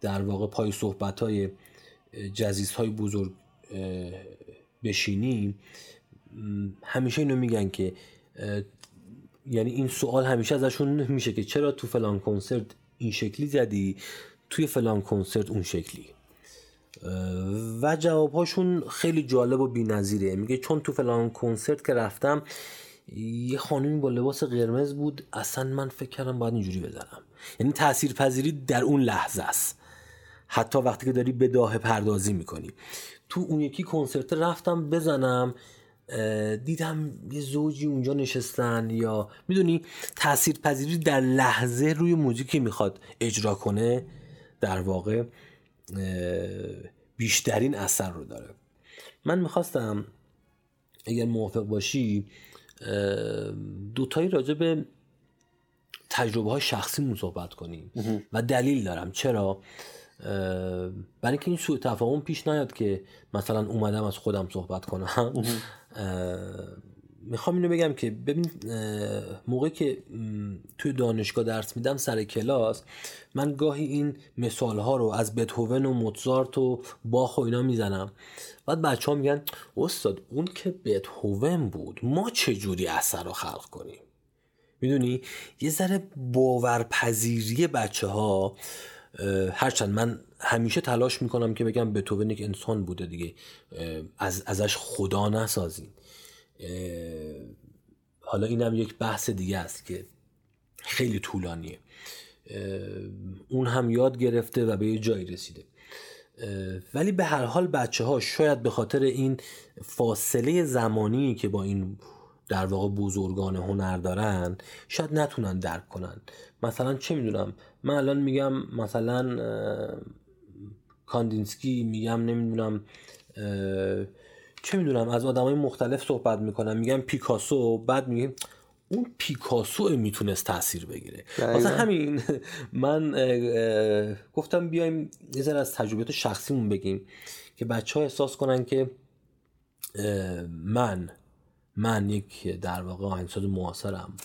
در واقع پای صحبت های جزیز های بزرگ بشینیم همیشه اینو میگن که یعنی این سوال همیشه ازشون میشه که چرا تو فلان کنسرت این شکلی زدی توی فلان کنسرت اون شکلی؟ و جوابهاشون خیلی جالب و بی‌نظیره. میگه چون تو فلان کنسرت که رفتم یه خانومی با لباس قرمز بود اصلا من فکر کردم باید اینجوری بزنم. یعنی تأثیر پذیری در اون لحظه است. حتی وقتی که داری بداه پردازی می‌کنی. تو اون یکی کنسرت رفتم بزنم دیدم یه زوجی اونجا نشستن یا می‌دونی تأثیر پذیری در لحظه روی موزیکی می‌خواد اجرا کنه در واقع. بیشترین اثر رو داره. من می‌خواستم اگر موافق باشی دوتایی راجع به تجربه های شخصی صحبت کنیم. و دلیل دارم. چرا؟ برای اینکه این سوء تفاهم پیش نیاد که مثلا اومدم از خودم صحبت کنم. می‌خوام اینو بگم که ببین موقعی که توی دانشگاه درس میدم سر کلاس من گاهی این مثال ها رو از بتهوون و موتزارت و باخ و اینا می‌زنم. بعد بچه ها میگن استاد اون که بتهوون بود ما چجوری اثر رو خلق کنیم؟ می‌دونی؟ یه ذره باورپذیری بچه ها هرچند من همیشه تلاش می‌کنم که بگم بتوون یک انسان بوده دیگه. از ازش خدا نسازین حالا اینم یک بحث دیگه است که خیلی طولانیه. اون هم یاد گرفته و به یه جایی رسیده. ولی به هر حال بچه ها شاید به خاطر این فاصله زمانی که با این در واقع بزرگان هنر دارن شاید نتونن درک کنن. مثلا چه می‌دونم من الان میگم مثلا کاندینسکی میگم نمی‌دونم چه می‌دونم از آدمای مختلف صحبت می‌کنم میگم پیکاسو بعد میگم اون پیکاسو می‌تونست تاثیر بگیره. واسه همین من گفتم بیایم یه ذره از تجربیات شخصیمون بگیم که بچه ها احساس کنن که من من یک در واقع آهنگساز معاصرم.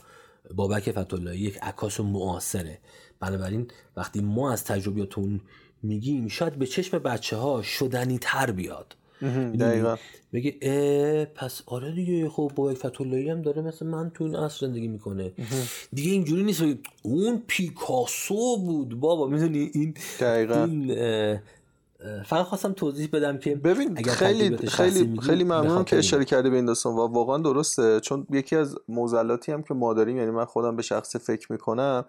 بابک فتولایی یک عکاس معاصره. بنابراین وقتی ما از تجربیاتون میگیم شاید به چشم بچه ها شدنی تر بیاد. دقیقا. بگه پس آره دیگه خب بابک فتولایی هم داره مثل من تو این عصر زندگی می‌کنه. دیگه اینجوری نیست. اون پیکاسو بود بابا. می‌دونی؟ این دقیقا. این فقط خواستم توضیح بدم که ببین خیلی خیلی خیلی ممنونم که اشاره کرده به این داستان. و واقعا درسته. چون یکی از موزلاتی هم که ما داریم یعنی من خودم به شخص فکر می‌کنم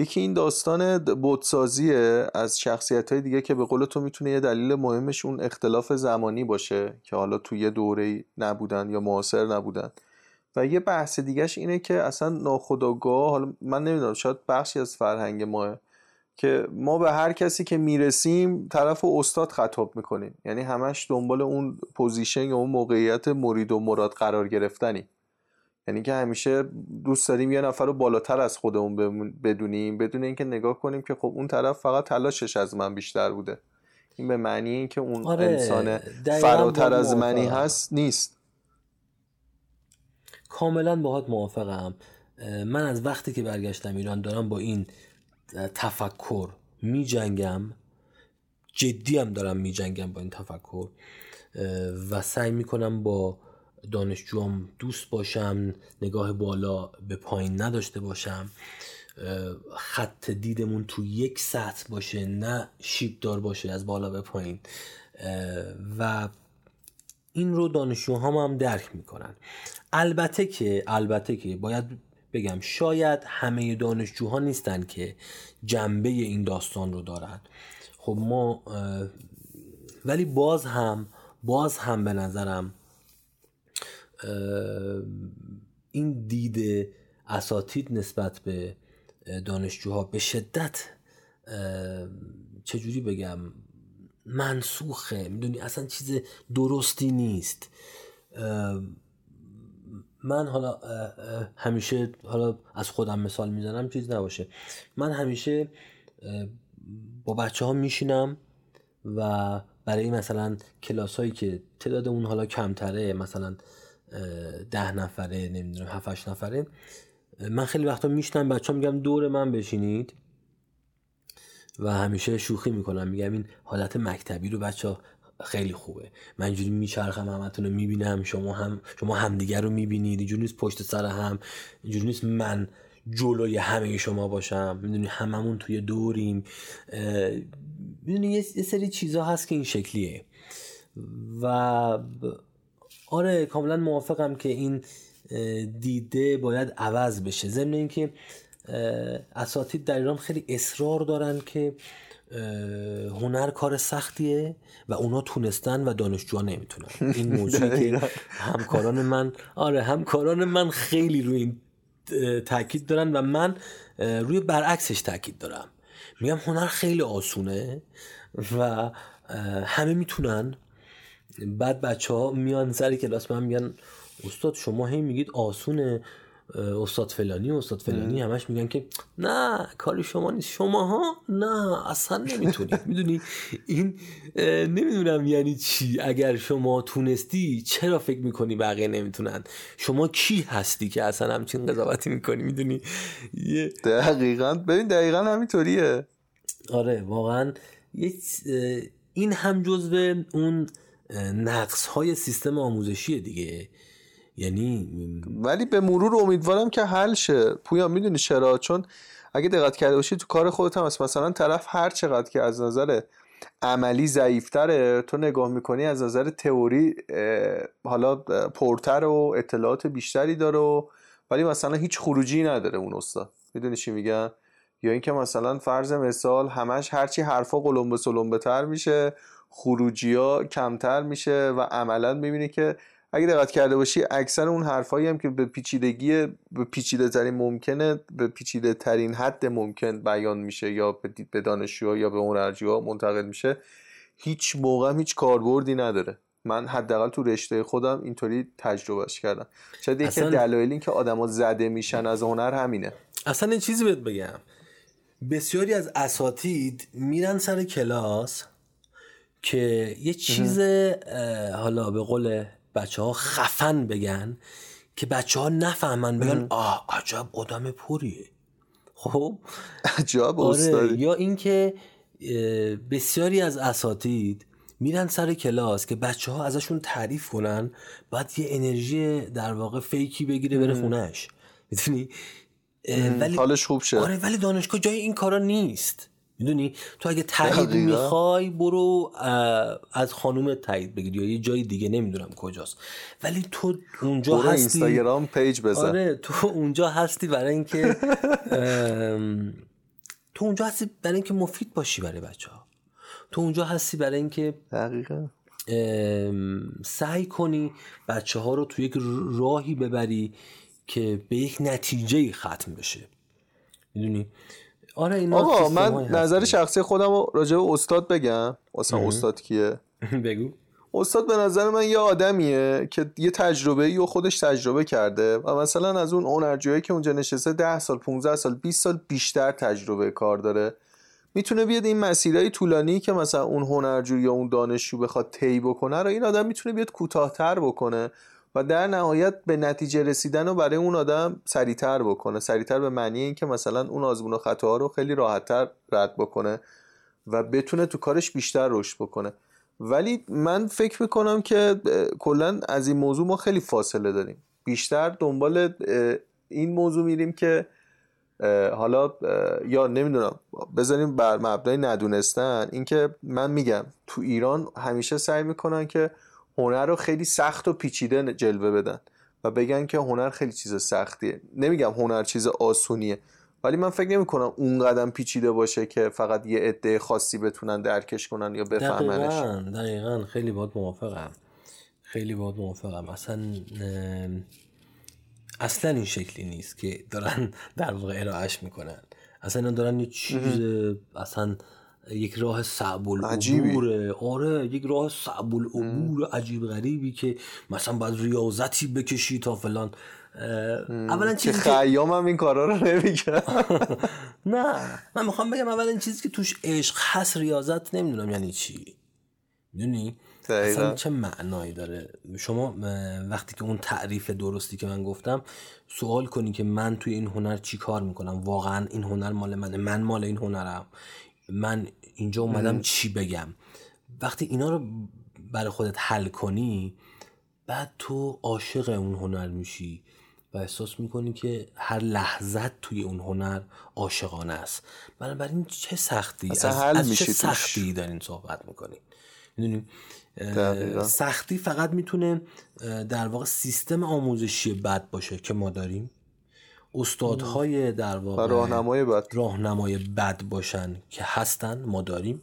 یکی این داستان بودسازیه از شخصیت های دیگه که به قول تو می‌تونه یه دلیل مهمش اون اختلاف زمانی باشه که حالا توی یه دوره نبودن یا معاصر نبودن. و یه بحث دیگهش اینه که اصلا ناخداگاه حالا من نمی‌دونم شاید بخشی از فرهنگ ماه که ما به هر کسی که می‌رسیم طرف و استاد خطاب می‌کنیم. یعنی همش دنبال اون پوزیشن یا اون موقعیت مرید و مراد قرار گرفتنی. یعنی که همیشه دوست داریم یه نفر رو بالاتر از خودمون بدونیم بدون اینکه نگاه کنیم که خب اون طرف فقط تلاشش از من بیشتر بوده. این به معنی اینکه اون آره انسان فراتر از منی هست نیست. کاملا باهات موافقم. من از وقتی که برگشتم ایران دارم با این تفکر می جنگم جدی هم دارم می جنگم با این تفکر. و سعی می کنم با دانشجوام دوست باشم نگاه بالا به پایین نداشته باشم خط دیدمون تو یک سطح باشه نه شیب دار باشه از بالا به پایین و این رو دانشجوهام هم درک می‌کنن. البته که البته که باید بگم شاید همه دانشجوها نیستن که جنبه این داستان رو دارن. خب ما ولی باز هم باز هم به نظرم این دید اساتید نسبت به دانشجوها به شدت چجوری بگم منسوخه می‌دونی اصلا چیز درستی نیست. من حالا همیشه حالا از خودم مثال می‌زنم چیز نباشه. من همیشه با بچه ها میشینم و برای مثلا کلاس هایی که تعداد اون حالا کمتره مثلا ده نفره نمی‌دونم هفتش نفره. من خیلی وقتا میشنم بچه میگم دور من بشینید. و همیشه شوخی می‌کنم. میگم این حالت مکتبی رو بچه خیلی خوبه. من اینجوری میچرخم همتون رو می‌بینم شما هم شما همدیگر رو می‌بینید. اینجوری نیست پشت سر هم اینجوری نیست من جلوی همه شما باشم. می‌دونی هممون توی دوریم. می‌دونی یه سری چیزها هست که این شکلیه. و آره کاملا موافقم که این دیده باید عوض بشه. ضمن اینکه اساتید در ایران خیلی اصرار دارن که هنر کار سختیه و اونا تونستن و دانشجوها نمی‌تونن. این موضوعی که همکاران من آره همکاران من خیلی روی این تاکید دارن و من روی برعکسش تاکید دارم. میگم هنر خیلی آسونه و همه می‌تونن. بعد بچه ها میان سر کلاس من میگن استاد شما هی میگید آسونه استاد فلانی استاد فلانی. همش میگن که نه کاری شما نیست. شما ها نه اصلا نمی‌تونید می‌دونی؟ این نمی‌دونم یعنی چی؟ اگر شما تونستی چرا فکر می‌کنی بقیه نمی‌تونن؟ شما کی هستی که اصلا همچین قضاوتی می‌کنی؟ می‌دونی؟ دقیقا. ببین دقیقا همینطوریه. آره واقعا این هم جزو اون نقص های سیستم آموزشی دیگه. یعنی ولی به مرور امیدوارم که حل شه. پویا می‌دونی چرا؟ چون اگه دقت کرده باشی تو کار خودت هم هست. مثلا طرف هر چقدر که از نظر عملی ضعیفتره تو نگاه می‌کنی از نظر تئوری حالا پرتر و اطلاعات بیشتری داره ولی مثلا هیچ خروجی نداره اون استاد. می‌دونی چی میگن یا اینکه مثلا فرض مثال همش هرچی حرفا قلمبه سلمبه تر میشه خروجی ها کمتر میشه و عملا می‌بینی که اگه دقت کرده باشی اکثر اون حرفایی هم که به پیچیدگی به پیچیده ترین ممکنه به پیچیده ترین حد ممکن بیان میشه یا به دانشجوها یا به هنرجوها منتقل میشه هیچ موقع هیچ کاربردی نداره. من حداقل تو رشته خودم اینطوری تجربهش کردم. شاید یکی دلایل این که آدما زده میشن از هنر همینه. اصلا این چیزی بهت بگم. بسیاری از اساتید میرن سر کلاس که یه چیز حالا به قول بچه ها خفن بگن که بچه ها نفهمن بگن آه عجب آدم پریه. خب؟ عجب آره یا اینکه بسیاری از اساتید میرن سر کلاس که بچه ها ازشون تعریف کنن بعد یه انرژی در واقع فیکی بگیره بره خونهش می‌دونی؟ ولی حالش خوب شه. آره ولی دانشگاه جای این کارا نیست. می‌دونی؟ تو اگه تایید می‌خوای برو از خانوم تایید بگیری یا یه جای دیگه نمی‌دونم کجاست. ولی تو اونجا برو هستی اینستاگرام پیج بزن. آره تو اونجا هستی برای اینکه تو اونجا هستی برای اینکه مفید باشی برای بچه ها تو اونجا هستی برای اینکه دقیقا سعی کنی بچه ها رو تو یک راهی ببری که به یک نتیجه ختم بشه. می‌دونی؟ آره اینا آقا من نظر شخصی خودم رو راجع به استاد بگم. اصلا استاد کیه؟ بگو. استاد به نظر من یه آدمیه که یه تجربه ای و خودش تجربه کرده و مثلا از اون هنرجویی که اونجا نشسته 10 سال 15 سال 20 سال بیشتر تجربه کار داره. می‌تونه بیاد این مسیرهای طولانی که مثلا اون هنرجو یا اون دانشجو بخواد طی بکنه رو این آدم می‌تونه بیاد کوتاهتر بکنه. و در نهایت به نتیجه رسیدن رو برای اون آدم سریعتر بکنه. سریعتر به معنی اینکه مثلا اون آزمون و خطاها رو خیلی راحتتر رد بکنه و بتونه تو کارش بیشتر رشد بکنه. ولی من فکر می‌کنم که کلا از این موضوع ما خیلی فاصله داریم. بیشتر دنبال این موضوع میریم که حالا یا نمی‌دونم بذاریم بر مبنای ندونستن. اینکه من میگم تو ایران همیشه سعی می‌کنن که هنر رو خیلی سخت و پیچیده جلوه بدن و بگن که هنر خیلی چیز سختیه. نمیگم هنر چیز آسونیه ولی من فکر نمی کنم اون قدم پیچیده باشه که فقط یه عده خاصی بتونن درکش کنن یا بفهمنش. دقیقا, دقیقا. خیلی باید موافقم. خیلی باید موافقم. اصلا اصلا این شکلی نیست که دارن در واقع ارائهش می‌کنن. اصلا دارن یه چیز اصلا یک راه صعب العبور آره یک راه صعب العبور عجیب غریبی که مثلا باید ریاضتی بکشی تا فلان. اولا چیزی که خیام هم این کارا رو نمی‌کرد. نه من می‌خوام بگم اولا چیزی که توش عشق هست ریاضت نمی‌دونم یعنی چی. می‌دونی؟ اصلا چه معنایی داره؟ شما وقتی که اون تعریف درستی که من گفتم سوال کنی که من توی این هنر چی کار می‌کنم؟ واقعا این هنر مال منه. من مال این هنرم. من اینجا اومدم چی بگم؟ وقتی اینا رو برای خودت حل کنی بعد تو عاشق اون هنر میشی و احساس می‌کنی که هر لحظت توی اون هنر عاشقانه است. بنابراین چه سختی؟ از, از چه سختی دارین صحبت می‌کنین؟ می‌دونیم سختی فقط می‌تونه در واقع سیستم آموزشی بد باشه که ما داریم. استادهای در واقع راهنمای بد. راهنمای بد باشن که هستن ما داریم.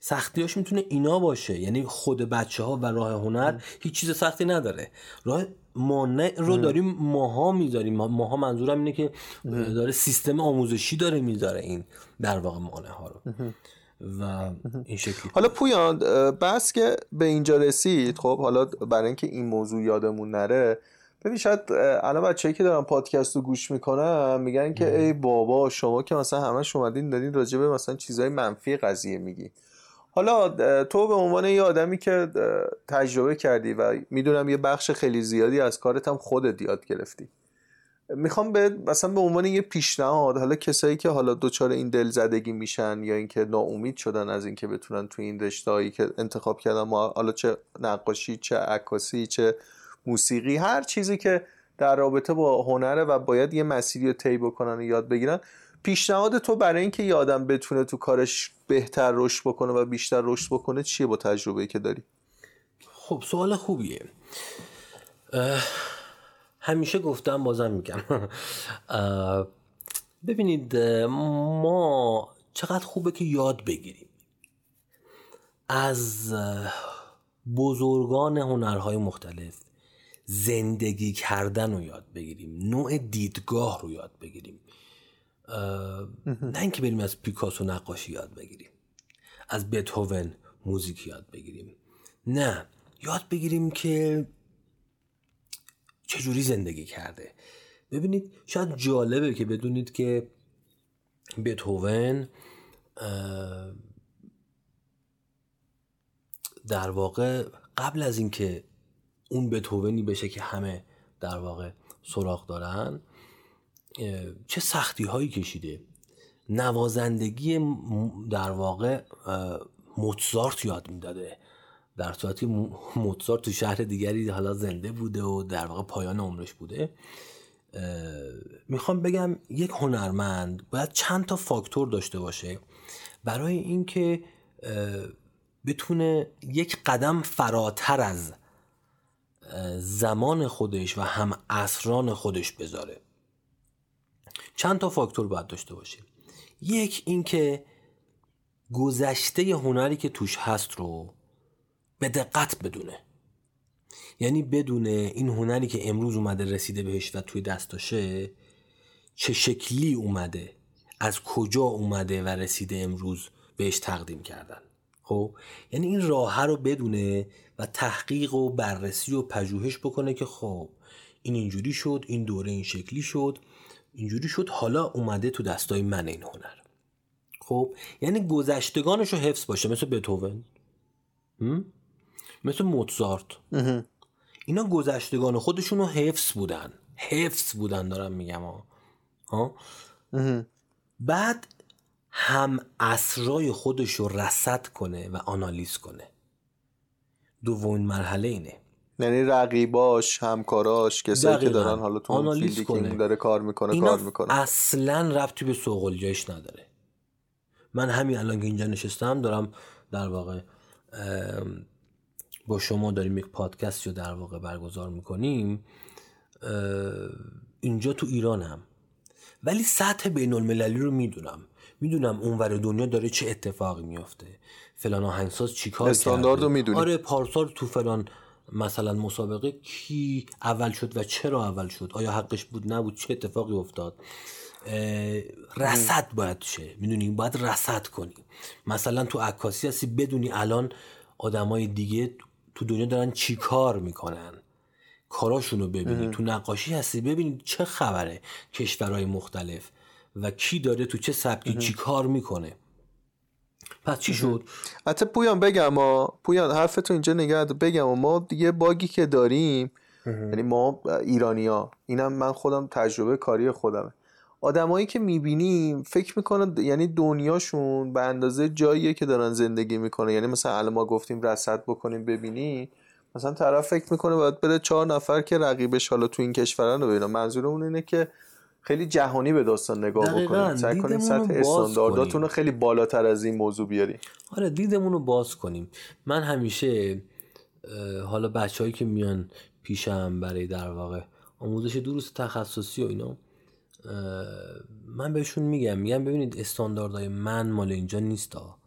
سختیاش می‌تونه اینا باشه. یعنی خود بچه ها و راه هنر هیچ چیز سختی نداره. راه مانع رو داریم ماها می‌ذاریم. ماها منظورم اینه که داره سیستم آموزشی داره می‌ذاره این در واقع مانع ها رو و این شکلی. حالا پویان بس که به اینجا رسید خب حالا برای اینکه این موضوع یادمون نره ببین شاید الان بچه‌ای که دارن پادکست رو گوش می‌کنن میگن که ای بابا شما که مثلا همش اومدین دارین راجع به مثلا چیزای منفی قضیه میگی. حالا تو به عنوان یه آدمی که تجربه کردی و می‌دونم یه بخش خیلی زیادی از کارت هم خودت یاد گرفتی. می‌خوام به مثلا به عنوان یه پیشنهاد حالا کسایی که حالا دچار این دلزدگی میشن یا اینکه ناامید شدن از اینکه بتونن تو این رشتهایی که انتخاب کردن ما حالا چه نقاشی چه عکاسی چه موسیقی هر چیزی که در رابطه با هنره و باید یه مسیری رو طی بکنن و یاد بگیرن پیشنهاد تو برای اینکه یه آدم بتونه تو کارش بهتر رشد بکنه و بیشتر رشد بکنه چیه با تجربه که داری؟ خب سوال خوبیه. همیشه گفتم بازم میگم. ببینید ما چقدر خوبه که یاد بگیریم. از بزرگان هنرهای مختلف زندگی کردن رو یاد بگیریم. نوع دیدگاه رو یاد بگیریم. نه اینکه بریم از پیکاسو نقاشی یاد بگیریم. از بتهوون موزیک یاد بگیریم. نه یاد بگیریم که چجوری زندگی کرده. ببینید شاید جالبه که بدونید که بتهوون در واقع قبل از اینکه اون بتهوونی بشه که همه در واقع سراغ دارن چه سختی هایی کشیده. نوازندگی در واقع موتزارت یاد می‌داده. در صورتی موتزارت تو شهر دیگری حالا زنده بوده و در واقع پایان عمرش بوده. می‌خوام بگم یک هنرمند باید چند تا فاکتور داشته باشه برای اینکه بتونه یک قدم فراتر از زمان خودش و هم اسران خودش بذاره. چند تا فاکتور باید داشته باشه یک اینکه گذشته هنری که توش هست رو به دقت بدونه. یعنی بدونه این هنری که امروز اومده رسیده بهش و توی دستاشه چه شکلی اومده از کجا اومده و رسیده امروز بهش تقدیم کردن. خب؟ یعنی این راه رو بدونه و تحقیق و بررسی و پژوهش بکنه که خب این اینجوری شد این دوره این شکلی شد اینجوری شد حالا اومده تو دستای من این هنر. خب؟ یعنی گذشتگانش رو حفظ باشه مثل بتوون مثل موتزارت اینا گذشتگان خودشون رو حفظ بودن. حفظ بودن دارم میگم ها؟ بعد هم اسرای خودش رو رسد کنه و آنالیز کنه. دومین مرحله اینه. یعنی رقیباش همکاراش کسایی که دارن حالا تو فیلدی که داره کار می‌کنه کار می‌کنه. اصلا ربطی به سوقلیاش نداره. من همین الان که اینجا نشستم دارم در واقع با شما داریم یک پادکست رو در واقع برگزار می‌کنیم. اینجا تو ایرانم. ولی سطح بین المللی رو می‌دونم. می‌دونم اونور دنیا داره چه اتفاقی میافته. فلان آهنگساز چیکار کرده؟ رو می‌دونی. آره پارسال تو فلان مثلا مسابقه کی اول شد و چرا اول شد؟ آیا حقش بود؟ نبود؟ چه اتفاقی افتاد؟ رصد باید شه. می‌دونی؟ باید رصد کنی. مثلا تو عکاسی هستی بدونی الان آدمای دیگه تو دنیا دارن چی کار می‌کنن؟ کاراشونو ببینی. تو نقاشی هستی ببینی چه خبره کشورهای مختلف. و کی داره تو چه سبکی چی کار می‌کنه. پس چی شد؟ حتی پویان بگم ما پویان حرفتو اینجا نگه بگم ما یه باگی که داریم یعنی ما ایرانیا اینم من خودم تجربه کاری خودمه. آدمایی که می‌بینیم فکر می‌کنن یعنی دنیاشون به اندازه جاییه که دارن زندگی می‌کنه یعنی مثلا الان ما گفتیم رصد بکنیم ببینی مثلا طرف فکر می‌کنه باید بره چهار نفر که رقیبش حالا تو این کشورن رو ببینن. منظورمون اینه که خیلی جهانی به داستان نگاه بکنیم سعی کنیم سطح استاندارداتون رو خیلی بالاتر از این موضوع بیاریم. آره دیدمون رو باز کنیم. من همیشه حالا بچههایی که میان پیشم برای در واقع آموزش دروس تخصصی و اینا من بهشون میگم میگم ببینید استانداردهای من مال اینجا نیست ها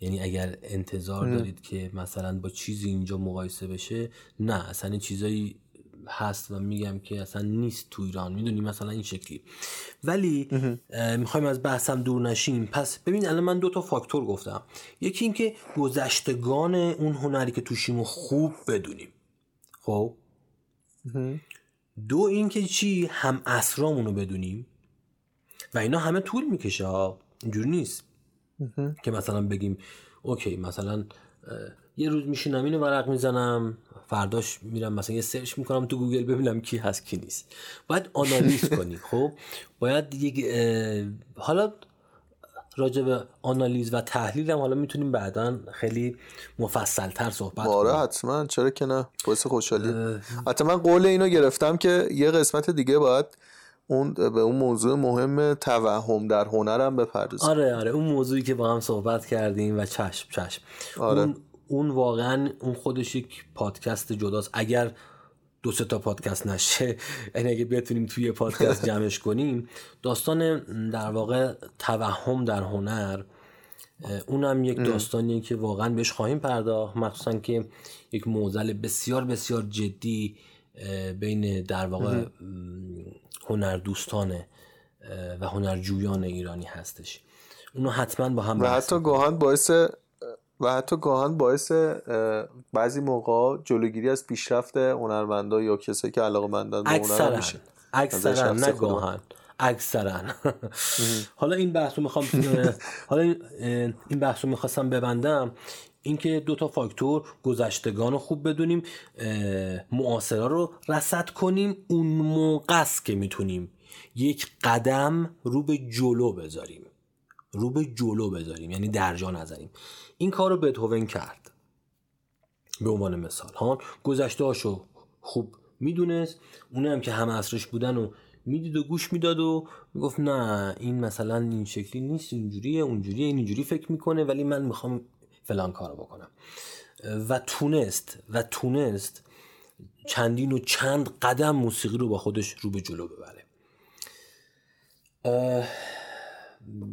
یعنی اگر انتظار دارید که مثلا با چیزی اینجا مقایسه بشه نه اصلا چیزایی هست و میگم که اصلا نیست تو ایران. می‌دونی مثلا این شکلی. ولی می‌خوایم از بحثم دور نشیم. پس ببین الان من دو تا فاکتور گفتم. یکی اینکه گذشتگان اون هنری که توشیمو خوب بدونیم. خب؟ دو اینکه چی؟ هم اسرامونو بدونیم. و اینا همه طول می‌کشه ها اینجوری نیست. که مثلا بگیم okay مثلا یه روز میشینم اینو ورق می‌زنم. فرداش میرم مثلا یه search می‌کنم تو گوگل ببینم کی هست کی نیست. باید آنالیز کنی خب؟ باید یک حالا راجع به آنالیز و تحلیل هم حالا می‌تونیم بعدا خیلی مفصل تر صحبت آره حتما. چرا که نه؟ باعث خوشحالی. حتی من قول اینو گرفتم که یه قسمت دیگه باید اون به اون موضوع مهم توهم در هنرم بپردازیم. آره آره. اون موضوعی که با هم صحبت کردیم و چشم چشم. آره. اون اون واقعا اون خودش یک پادکست جداست. اگر دو سه تا پادکست نشه یعنی اگه بتونیم توی پادکست جمعش کنیم داستان در واقع توهم در هنر اونم یک داستانیه که واقعا بهش خواهیم پرداخت. مخصوصا که یک موزل بسیار بسیار جدی بین در واقع هنر دوستانه و هنرجویان ایرانی هستش. اونو حتما با هم و حتی گاهن باعث و حتی گاهن باعث بعضی موقع جلوگیری از پیشرفت هنرمندا یا کسایی که علاقه مندن به هنر میشه اکثرا نه گاهن اکثرا. حالا این بحث رو می‌خوام حالا این بحث رو می‌خواستم ببندم اینکه دو تا فاکتور گذشتگان رو خوب بدونیم معاصرا رو رصد کنیم اون موقع که می‌تونیم یک قدم رو به جلو بذاریم. رو به جلو بذاریم یعنی درجا نزنیم این کار رو بتوون کرد. به عنوان مثال. ها گذشته هاشو خوب می‌دونست اونه هم که همه اصرش بودن و می‌دید و گوش می‌داد و می‌گفت نه این مثلا این شکلی نیست اینجوریه اونجوریه این اینجوری فکر می‌کنه ولی من می‌خوام فلان کارو بکنم. و تونست و تونست چندین و چند قدم موسیقی رو با خودش رو به جلو ببره.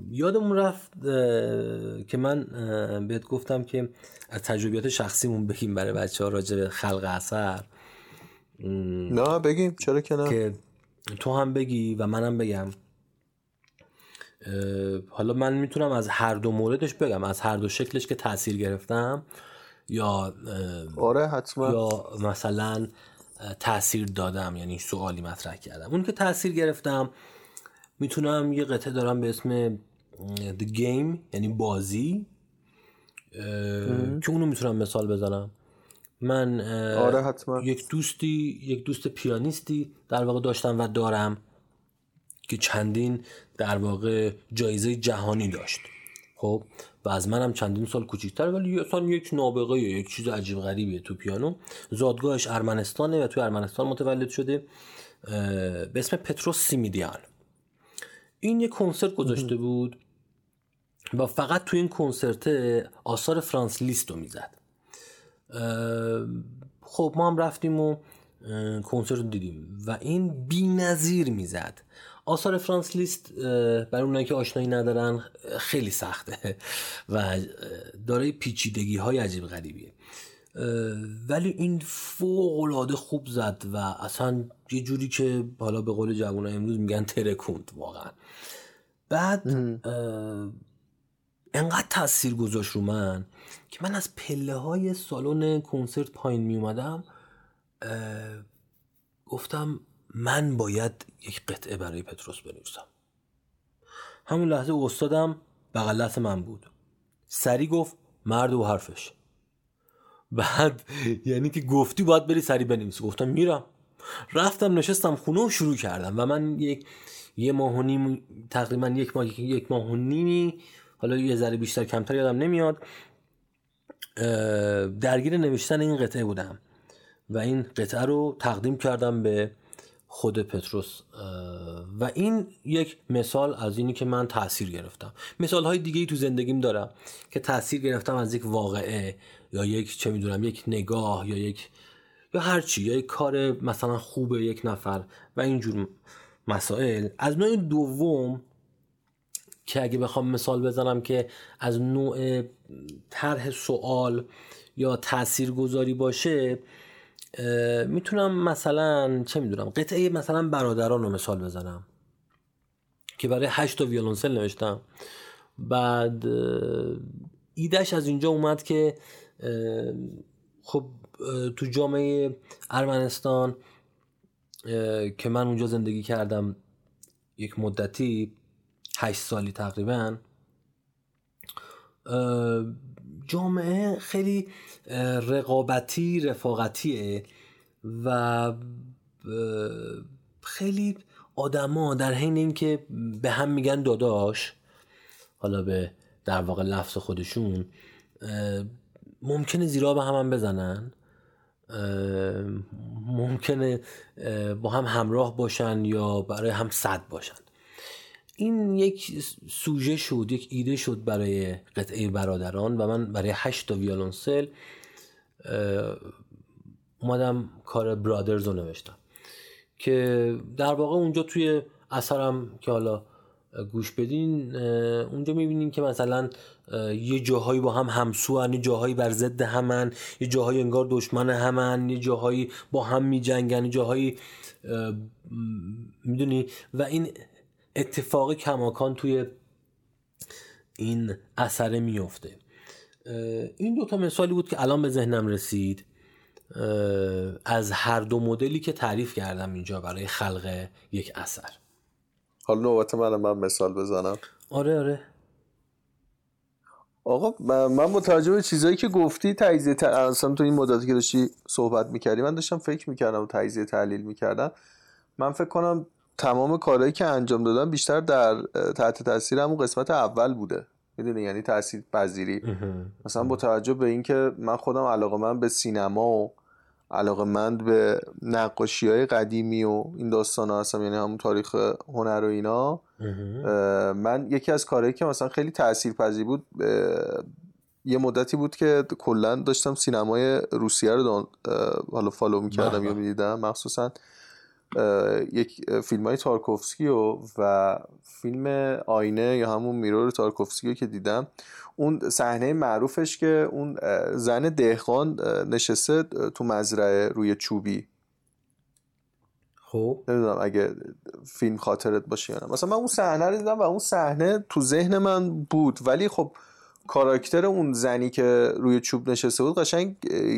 یادمون رفت که من بهت گفتم که از تجربیات شخصیمون بگیم برای بچه ها راجع به خلق اثر. نه بگیم. چرا که نه؟ که تو هم بگی و منم بگم. حالا من می‌تونم از هر دو موردش بگم. از هر دو شکلش که تاثیر گرفتم. یا آره حتما. یا مثلا تاثیر دادم یعنی سوالی مطرح کردم. اون که تاثیر گرفتم می‌تونم یه قطعه دارم به اسم The Game یعنی بازی که اونو می‌تونم مثال بزنم. من آره حتما. یک دوستی یک دوست پیانیستی در واقع داشتم و دارم که چندین در واقع جایزه جهانی داشت. خب و از منم چندین سال کوچیکتر ولی اصلا یک نابغه یک چیز عجیب غریبیه تو پیانو. زادگاهش ارمنستانه و تو ارمنستان متولد شده به اسم پتروس سیمیدیان. این یک کنسرت گذاشته بود و فقط تو این کنسرت آثار فرانس لیست رو می‌زد. خب ما هم رفتیم و کنسرت رو دیدیم و این بی نظیر می‌زد. آثار فرانس لیست برای اونایی که آشنایی ندارن خیلی سخته و دارای پیچیدگی های عجیب غریبیه. ولی این فوق العاده خوب زد و اصلا یه جوری که حالا به قول جوان امروز میگن ترکوند واقعا. بعد انقدر تاثیر گذاشت رو من که من از پله های سالن کنسرت پایین می اومدم گفتم من باید یک قطعه برای پتروس بنویسم. همون لحظه استادم بغل من بود. سری گفت مرد و حرفش. بعد یعنی که گفتی باید بری سری بنویسی. گفتم میرم. رفتم نشستم خونه و شروع کردم. و من یک یه ماه و نیم تقریبا یک ماه یک ماه و نیمی حالا یه ذره بیشتر کمتر یادم نمیاد درگیر نوشتن این قطعه بودم. و این قطعه رو تقدیم کردم به خود پتروس و این یک مثال از اینی که من تاثیر گرفتم. مثال های دیگه ای تو زندگیم دارم که تاثیر گرفتم از یک واقعه یا یک چه می‌دونم یک نگاه یا یک یا هرچی یا یک کار مثلا خوب یک نفر و اینجور مسائل. از نوع دوم که اگه بخوام مثال بزنم که از نوع طرح سوال یا تأثیر گذاری باشه می‌تونم مثلا چه می‌دونم قطعه مثلا برادران رو مثال بزنم که برای هشت تا ویولونسل نوشتم. بعد ایدهش از اینجا اومد که خب تو جامعه ارمنستان که من اونجا زندگی کردم یک مدتی هشت سالی تقریبا جامعه خیلی رقابتی رفاقتیه و خیلی آدما در حین اینکه به هم میگن داداش حالا به در واقع لفظ خودشون ممکنه زیرا به هم, هم بزنن ممکنه با هم همراه باشن یا برای هم صد باشن. این یک سوژه شد یک ایده شد برای قطعه برادران و من برای هشت تا ویولونسل اومدم کار برادرز رو نوشتم که در واقع اونجا توی اثرم که حالا گوش بدین اونجا می‌بینین که مثلا یه جاهایی با هم همسو یه جاهایی بر ضد همن یه جاهایی انگار دشمن همن یه جاهایی با هم میجنگن یه جاهایی می‌دونی؟ و این اتفاق کماکان توی این اثره میفته این دوتا مثالی بود که الان به ذهنم رسید. از هر دو مدلی که تعریف کردم اینجا برای خلق یک اثر. حالا نوبت من من مثال بزنم. آره آره. آقا من متوجه به چیزایی که گفتی تجزیه ت... اصلا تو این مدتی که داشتی صحبت می‌کردی من داشتم فکر می‌کردم و تجزیه تحلیل می‌کردم. من فکر کنم تمام کارهایی که انجام دادم بیشتر در تحت تاثیر همون قسمت اول بوده. می‌دونی؟ یعنی تاثیر پذیری. مثلا با توجه به اینکه من خودم علاقه من به سینما و علاقه مند به نقاشی های قدیمی و این داستان ها هستم یعنی همون تاریخ هنر و اینا من یکی از کارهایی که مثلا خیلی تأثیر پذیر بود یه مدتی بود که کلا داشتم سینمای روسیه رو حالا فالو می‌کردم یا می‌دیدم مخصوصا یک فیلم های تارکوفسکی و, و فیلم آینه یا همون میرور تارکوفسکی که دیدم. اون صحنه معروفش که اون زن دهقان نشسته تو مزرعه روی چوبی. خب. نمی‌دونم اگه فیلم خاطرت باشه یا نه. مثلا من اون صحنه رو دیدم و اون صحنه تو ذهن من بود. ولی خب کاراکتر اون زنی که روی چوب نشسته بود قشنگ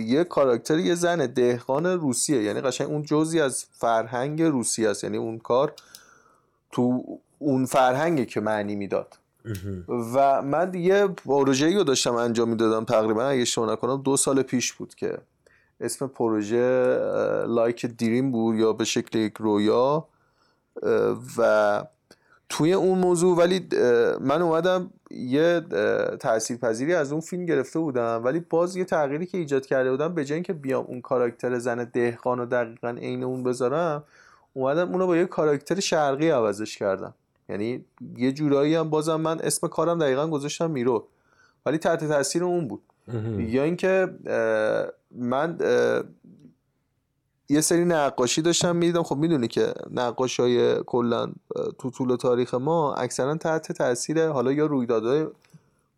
یه کاراکتر یه زن دهقان روسیه. یعنی قشنگ اون جزی از فرهنگ روسیه است. یعنی اون کار تو اون فرهنگی که معنی می‌داد. و من یه پروژه رو داشتم انجام می‌دادم تقریبا اگه اشتباه نکنم دو سال پیش بود که اسم پروژه لایک دیریم بود یا به شکل یک رویا و توی اون موضوع ولی من اومدم یه تأثیر پذیری از اون فیلم گرفته بودم ولی باز یه تغییری که ایجاد کرده بودم به جای اینکه بیام اون کاراکتر زن دهقان رو دقیقا عین اون بذارم اومدم اونو با یه کاراکتر شرقی عوضش کردم. یعنی یه جورایی هم بازم من اسم کارم دقیقا گذاشتم میرو. ولی تحت تاثیر اون بود. یا اینکه من یه سری نقاشی داشتم می‌دیدم. خب می‌دونی که نقاش های کلا تو طول تاریخ ما اکثرا تحت تاثیر حالا یا رویدادهای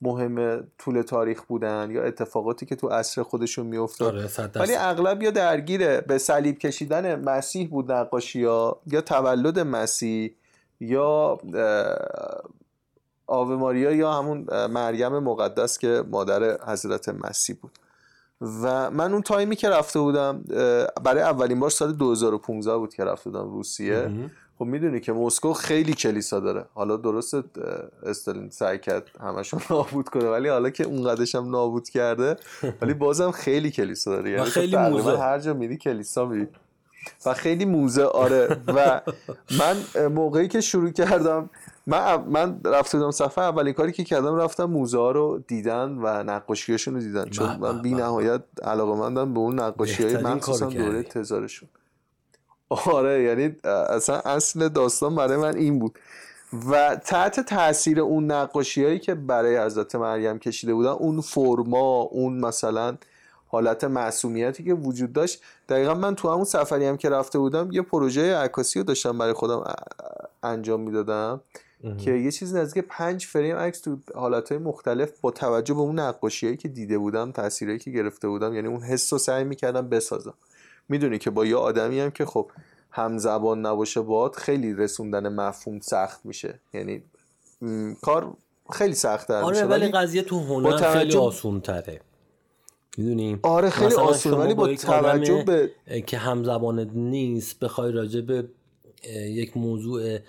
مهم طول تاریخ بودن یا اتفاقاتی که تو عصر خودشون میافتاد. آره. ولی اغلب یا درگیر به صلیب کشیدن مسیح بود نقاشی ها یا تولد مسیح یا آوه ماریا یا همون مریم مقدس که مادر حضرت مسیح بود. و من اون تایمی که رفته بودم برای اولین بار سال 2015 بود که رفته بودم روسیه. خب می‌دونی که مسکو خیلی کلیسا داره. حالا درست استالین سعی کرد همشون نابود کنه ولی حالا که اون هم نابود کرده ولی بازم خیلی کلیسا داره. یعنی خیلی موزه. هر جا میری کلیسا میری. و خیلی موزه آره. و من موقعی که شروع کردم من من رفته بودم صفحه اولین کاری که کردم رفتم موزه ها رو دیدن و نقاشیاشون رو دیدن چون من به بی. نهایت علاقه مندم به اون نقاشی های مخصوصا دوره. تزارشون آره یعنی اصلا اصل داستان برای من این بود و تحت تاثیر اون نقاشی هایی که برای حضرت مریم کشیده بودن اون فرما اون مثلا حالت معصومیتی که وجود داشت دقیقا من تو همون سفری هم که رفته بودم یه پروژه عکاسی رو داشتم برای خودم انجام می‌دادم که یه چیز نزدیک پنج فریم عکس تو حالتهای مختلف با توجه به اون نقاشیهایی که دیده بودم تاثیرایی که گرفته بودم یعنی اون حس رو سعی می‌کردم بسازم. می‌دونی که با یه آدمی هم که خب هم زبان نباشه باد خیلی رسوندن مفهوم سخت میشه. یعنی م، کار خیلی سخت آره میشه ولی قضیه تو هنر توجه- خیلی آسون تره می‌دونی؟ آره خیلی آسون ولی با یک توجه به که هم زبانت نیست بخوای راجع به یک موضوع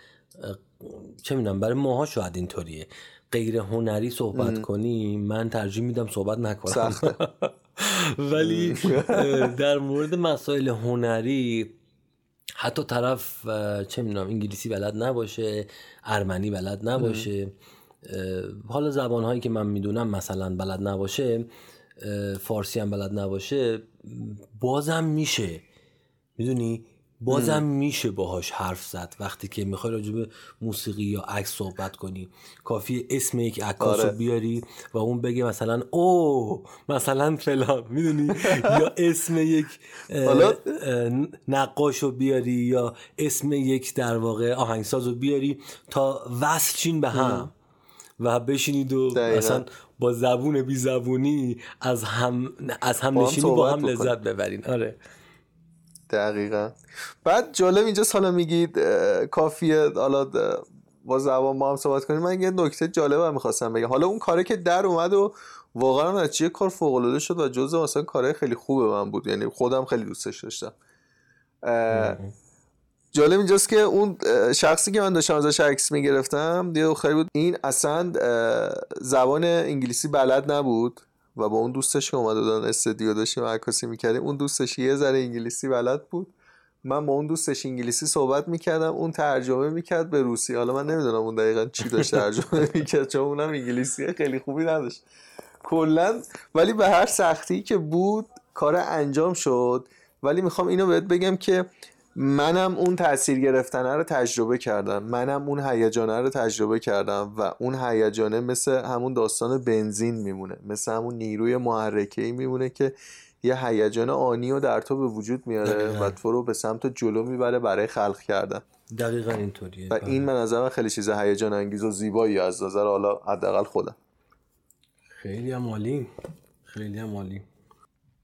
چه می‌دونم برای ماها شاید اینطوریه. غیر هنری صحبت کنی من ترجیح میدم صحبت نکنم. سخته ولی در مورد مسائل هنری حتی طرف چه می‌دونم انگلیسی بلد نباشه ارمنی بلد نباشه حالا زبان هایی که من می‌دونم مثلا بلد نباشه فارسی هم بلد نباشه بازم میشه. می‌دونی؟ بازم میشه باهاش حرف زد. وقتی که می‌خوای راجع به موسیقی یا عکس صحبت کنی کافی اسم یک عکاس آره. رو بیاری و اون بگه مثلا او مثلا فلان. می‌دونی؟ یا اسم یک نقاش رو بیاری یا اسم یک در واقع آهنگساز رو بیاری تا وصل چین به هم. و بشینید و. مثلا با زبون بی زبونی از هم از هم با هم نشینی با هم. لذت ببرین. آره. دقیقا. بعد جالب اینجا حالا میگید کافیه حالا با زبان با هم صحبت کنیم. من یه نکته جالب هم می‌خواستم بگم. حالا اون کاره که در اومد و واقعا نتیجه کار فوق شد و جزء مثلا کارهای خیلی خوب من بود. یعنی خودم خیلی دوستش داشتم. جالب اینجاست که اون شخصی که من داشتم ازش عکس می‌گرفتم دیگه خیلی بود. این اصلا زبان انگلیسی بلد نبود. و با اون دوستش که اومده بودن استودیو داشتیم عکاسی می‌کردیم. اون دوستش یه ذره انگلیسی بلد بود. من با اون دوستش انگلیسی صحبت می‌کردم اون ترجمه می‌کرد به روسی. حالا من نمی‌دونم اون دقیقا چی داشت ترجمه می‌کرد چون اونم انگلیسی خیلی خوبی نداشت. کلا ولی به هر سختی که بود کار انجام شد. ولی می‌خوام اینو بهت بگم که منم اون تاثیر گرفتنه رو تجربه کردم. منم اون هیجانه رو تجربه کردم و اون هیجانه مثل همون داستان بنزین میمونه. مثل همون نیروی محرکه ای میمونه که یه هیجان آنی رو در تو به وجود میاره دقیقاً. و تو رو به سمت جلو می‌بره برای خلق کردن. دقیقا اینطوریه. و این به نظر من خیلی چیز هیجان انگیز و زیبایی از نظر حالا حداقل خودم. خیلی هم عالی. خیلی هم عالی.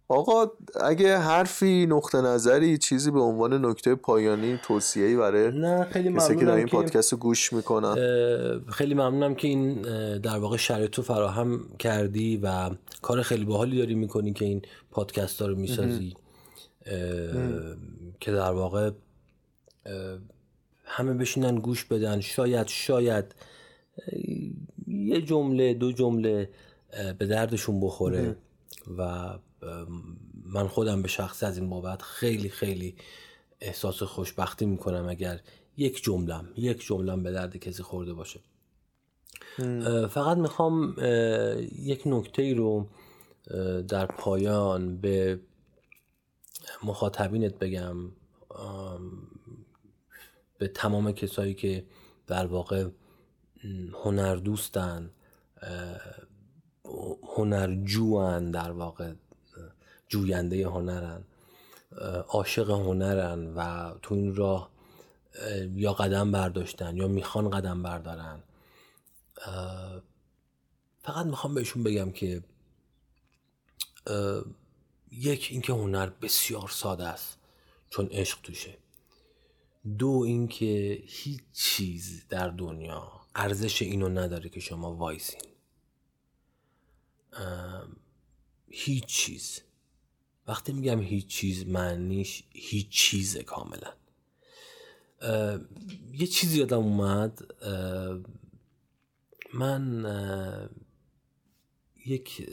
آقا اگه حرفی نقطه نظری چیزی به عنوان نکته پایانی توصیه‌ای برای نه خیلی کسی که این که پادکست رو گوش می‌کنن خیلی ممنونم که این در واقع شرایط رو فراهم کردی و کار خیلی باحالی داری می‌کنی که این پادکست ها رو می‌سازی. که در واقع همه بشینن گوش بدن. شاید شاید یه جمله دو جمله به دردشون بخوره و من خودم به شخص از این بابت خیلی خیلی احساس خوشبختی می‌کنم اگر یک جملم یک جملم به درد کسی خورده باشه. فقط می‌خوام یک نکته ای رو در پایان به مخاطبینت بگم. به تمام کسایی که در واقع هنر دوستن هنرجوان در واقع. جوینده هنرن عاشق هنرن و تو این راه اه، یا قدم برداشتن یا می‌خوان قدم بردارن. فقط می‌خوام بهشون بگم که یک اینکه هنر بسیار ساده است چون عشق توشه. دو اینکه هیچ چیز در دنیا ارزش اینو نداره که شما وایسین. هیچ چیز. وقتی میگم هیچ چیز معنیش هیچ چیزه کاملا. یه چیزی یادم اومد. من یک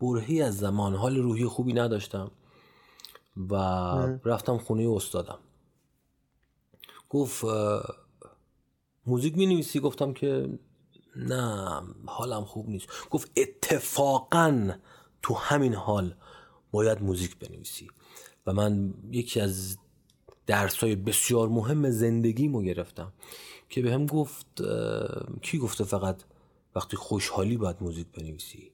برهی از زمان حال روحی خوبی نداشتم و رفتم خونه استادم. گفت موزیک می نویسی گفتم که نه حالم خوب نیست. گفت اتفاقا تو همین حال باید موزیک بنویسی. و من یکی از درسای بسیار مهم زندگیمو گرفتم که به هم گفت کی گفته فقط وقتی خوشحالی باید موزیک بنویسی؟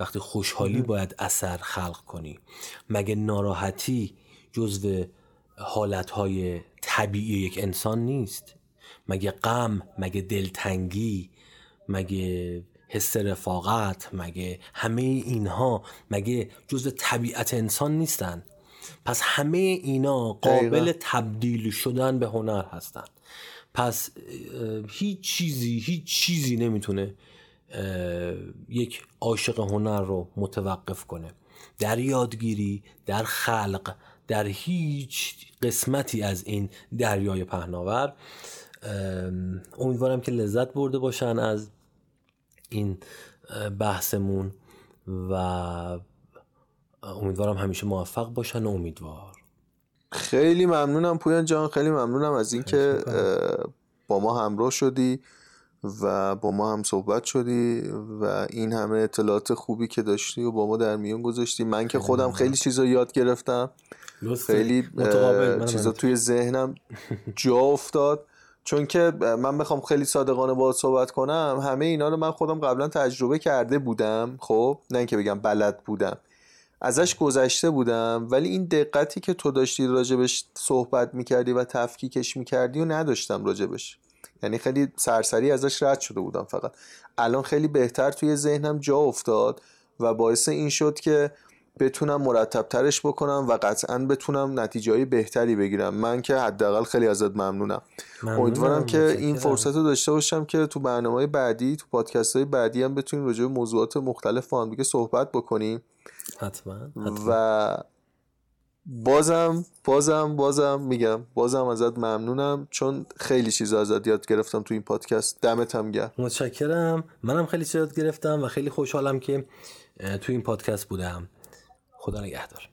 وقتی خوشحالی باید اثر خلق کنی. مگه ناراحتی جزو حالتهای طبیعی یک انسان نیست؟ مگه غم مگه دلتنگی مگه حس رفاقت مگه همه اینها مگه جزء طبیعت انسان نیستن؟ پس همه اینا قابل تبدیل شدن به هنر هستن. پس هیچ چیزی هیچ چیزی نمی‌تونه یک عاشق هنر رو متوقف کنه. در یادگیری در خلق در هیچ قسمتی از این دریای پهناور. امیدوارم که لذت برده باشن از این بحثمون و امیدوارم همیشه موفق باشن و امیدوار. خیلی ممنونم پویان جان خیلی ممنونم از اینکه با ما همراه شدی و با ما هم صحبت شدی و این همه اطلاعات خوبی که داشتی و با ما در میون گذاشتی. من که خودم خیلی چیزا یاد گرفتم. خیلی چیزا توی ذهنم جا افتاد. چون که من بخوام خیلی صادقانه باید صحبت کنم همه اینا رو من خودم قبلا تجربه کرده بودم خب؟ نه اینکه بگم بلد بودم. ازش گذشته بودم ولی این دقتی که تو داشتی راجبش صحبت می‌کردی و تفکیکش می‌کردی و نداشتم راجبش. یعنی خیلی سرسری ازش رد شده بودم فقط. الان خیلی بهتر توی ذهنم جا افتاد و باعث این شد که بتونم مرتب ترش بکنم و قطعا بتونم نتیجه بهتری بگیرم. من که حداقل خیلی ازت ممنونم. امیدوارم که این فرصت رو داشته باشم که تو برنامه های بعدی تو پادکست های بعدی هم بتونیم راجع به موضوعات مختلف با هم دیگه صحبت بکنیم. حتما, و بازم بازم بازم میگم بازم ازت ممنونم چون خیلی چیزا ازت یاد گرفتم تو این پادکست. دمت هم گرم. متشکرم. منم خیلی چیز یاد گرفتم و خیلی خوشحالم که تو این پادکست بودم. خدا نگهدار.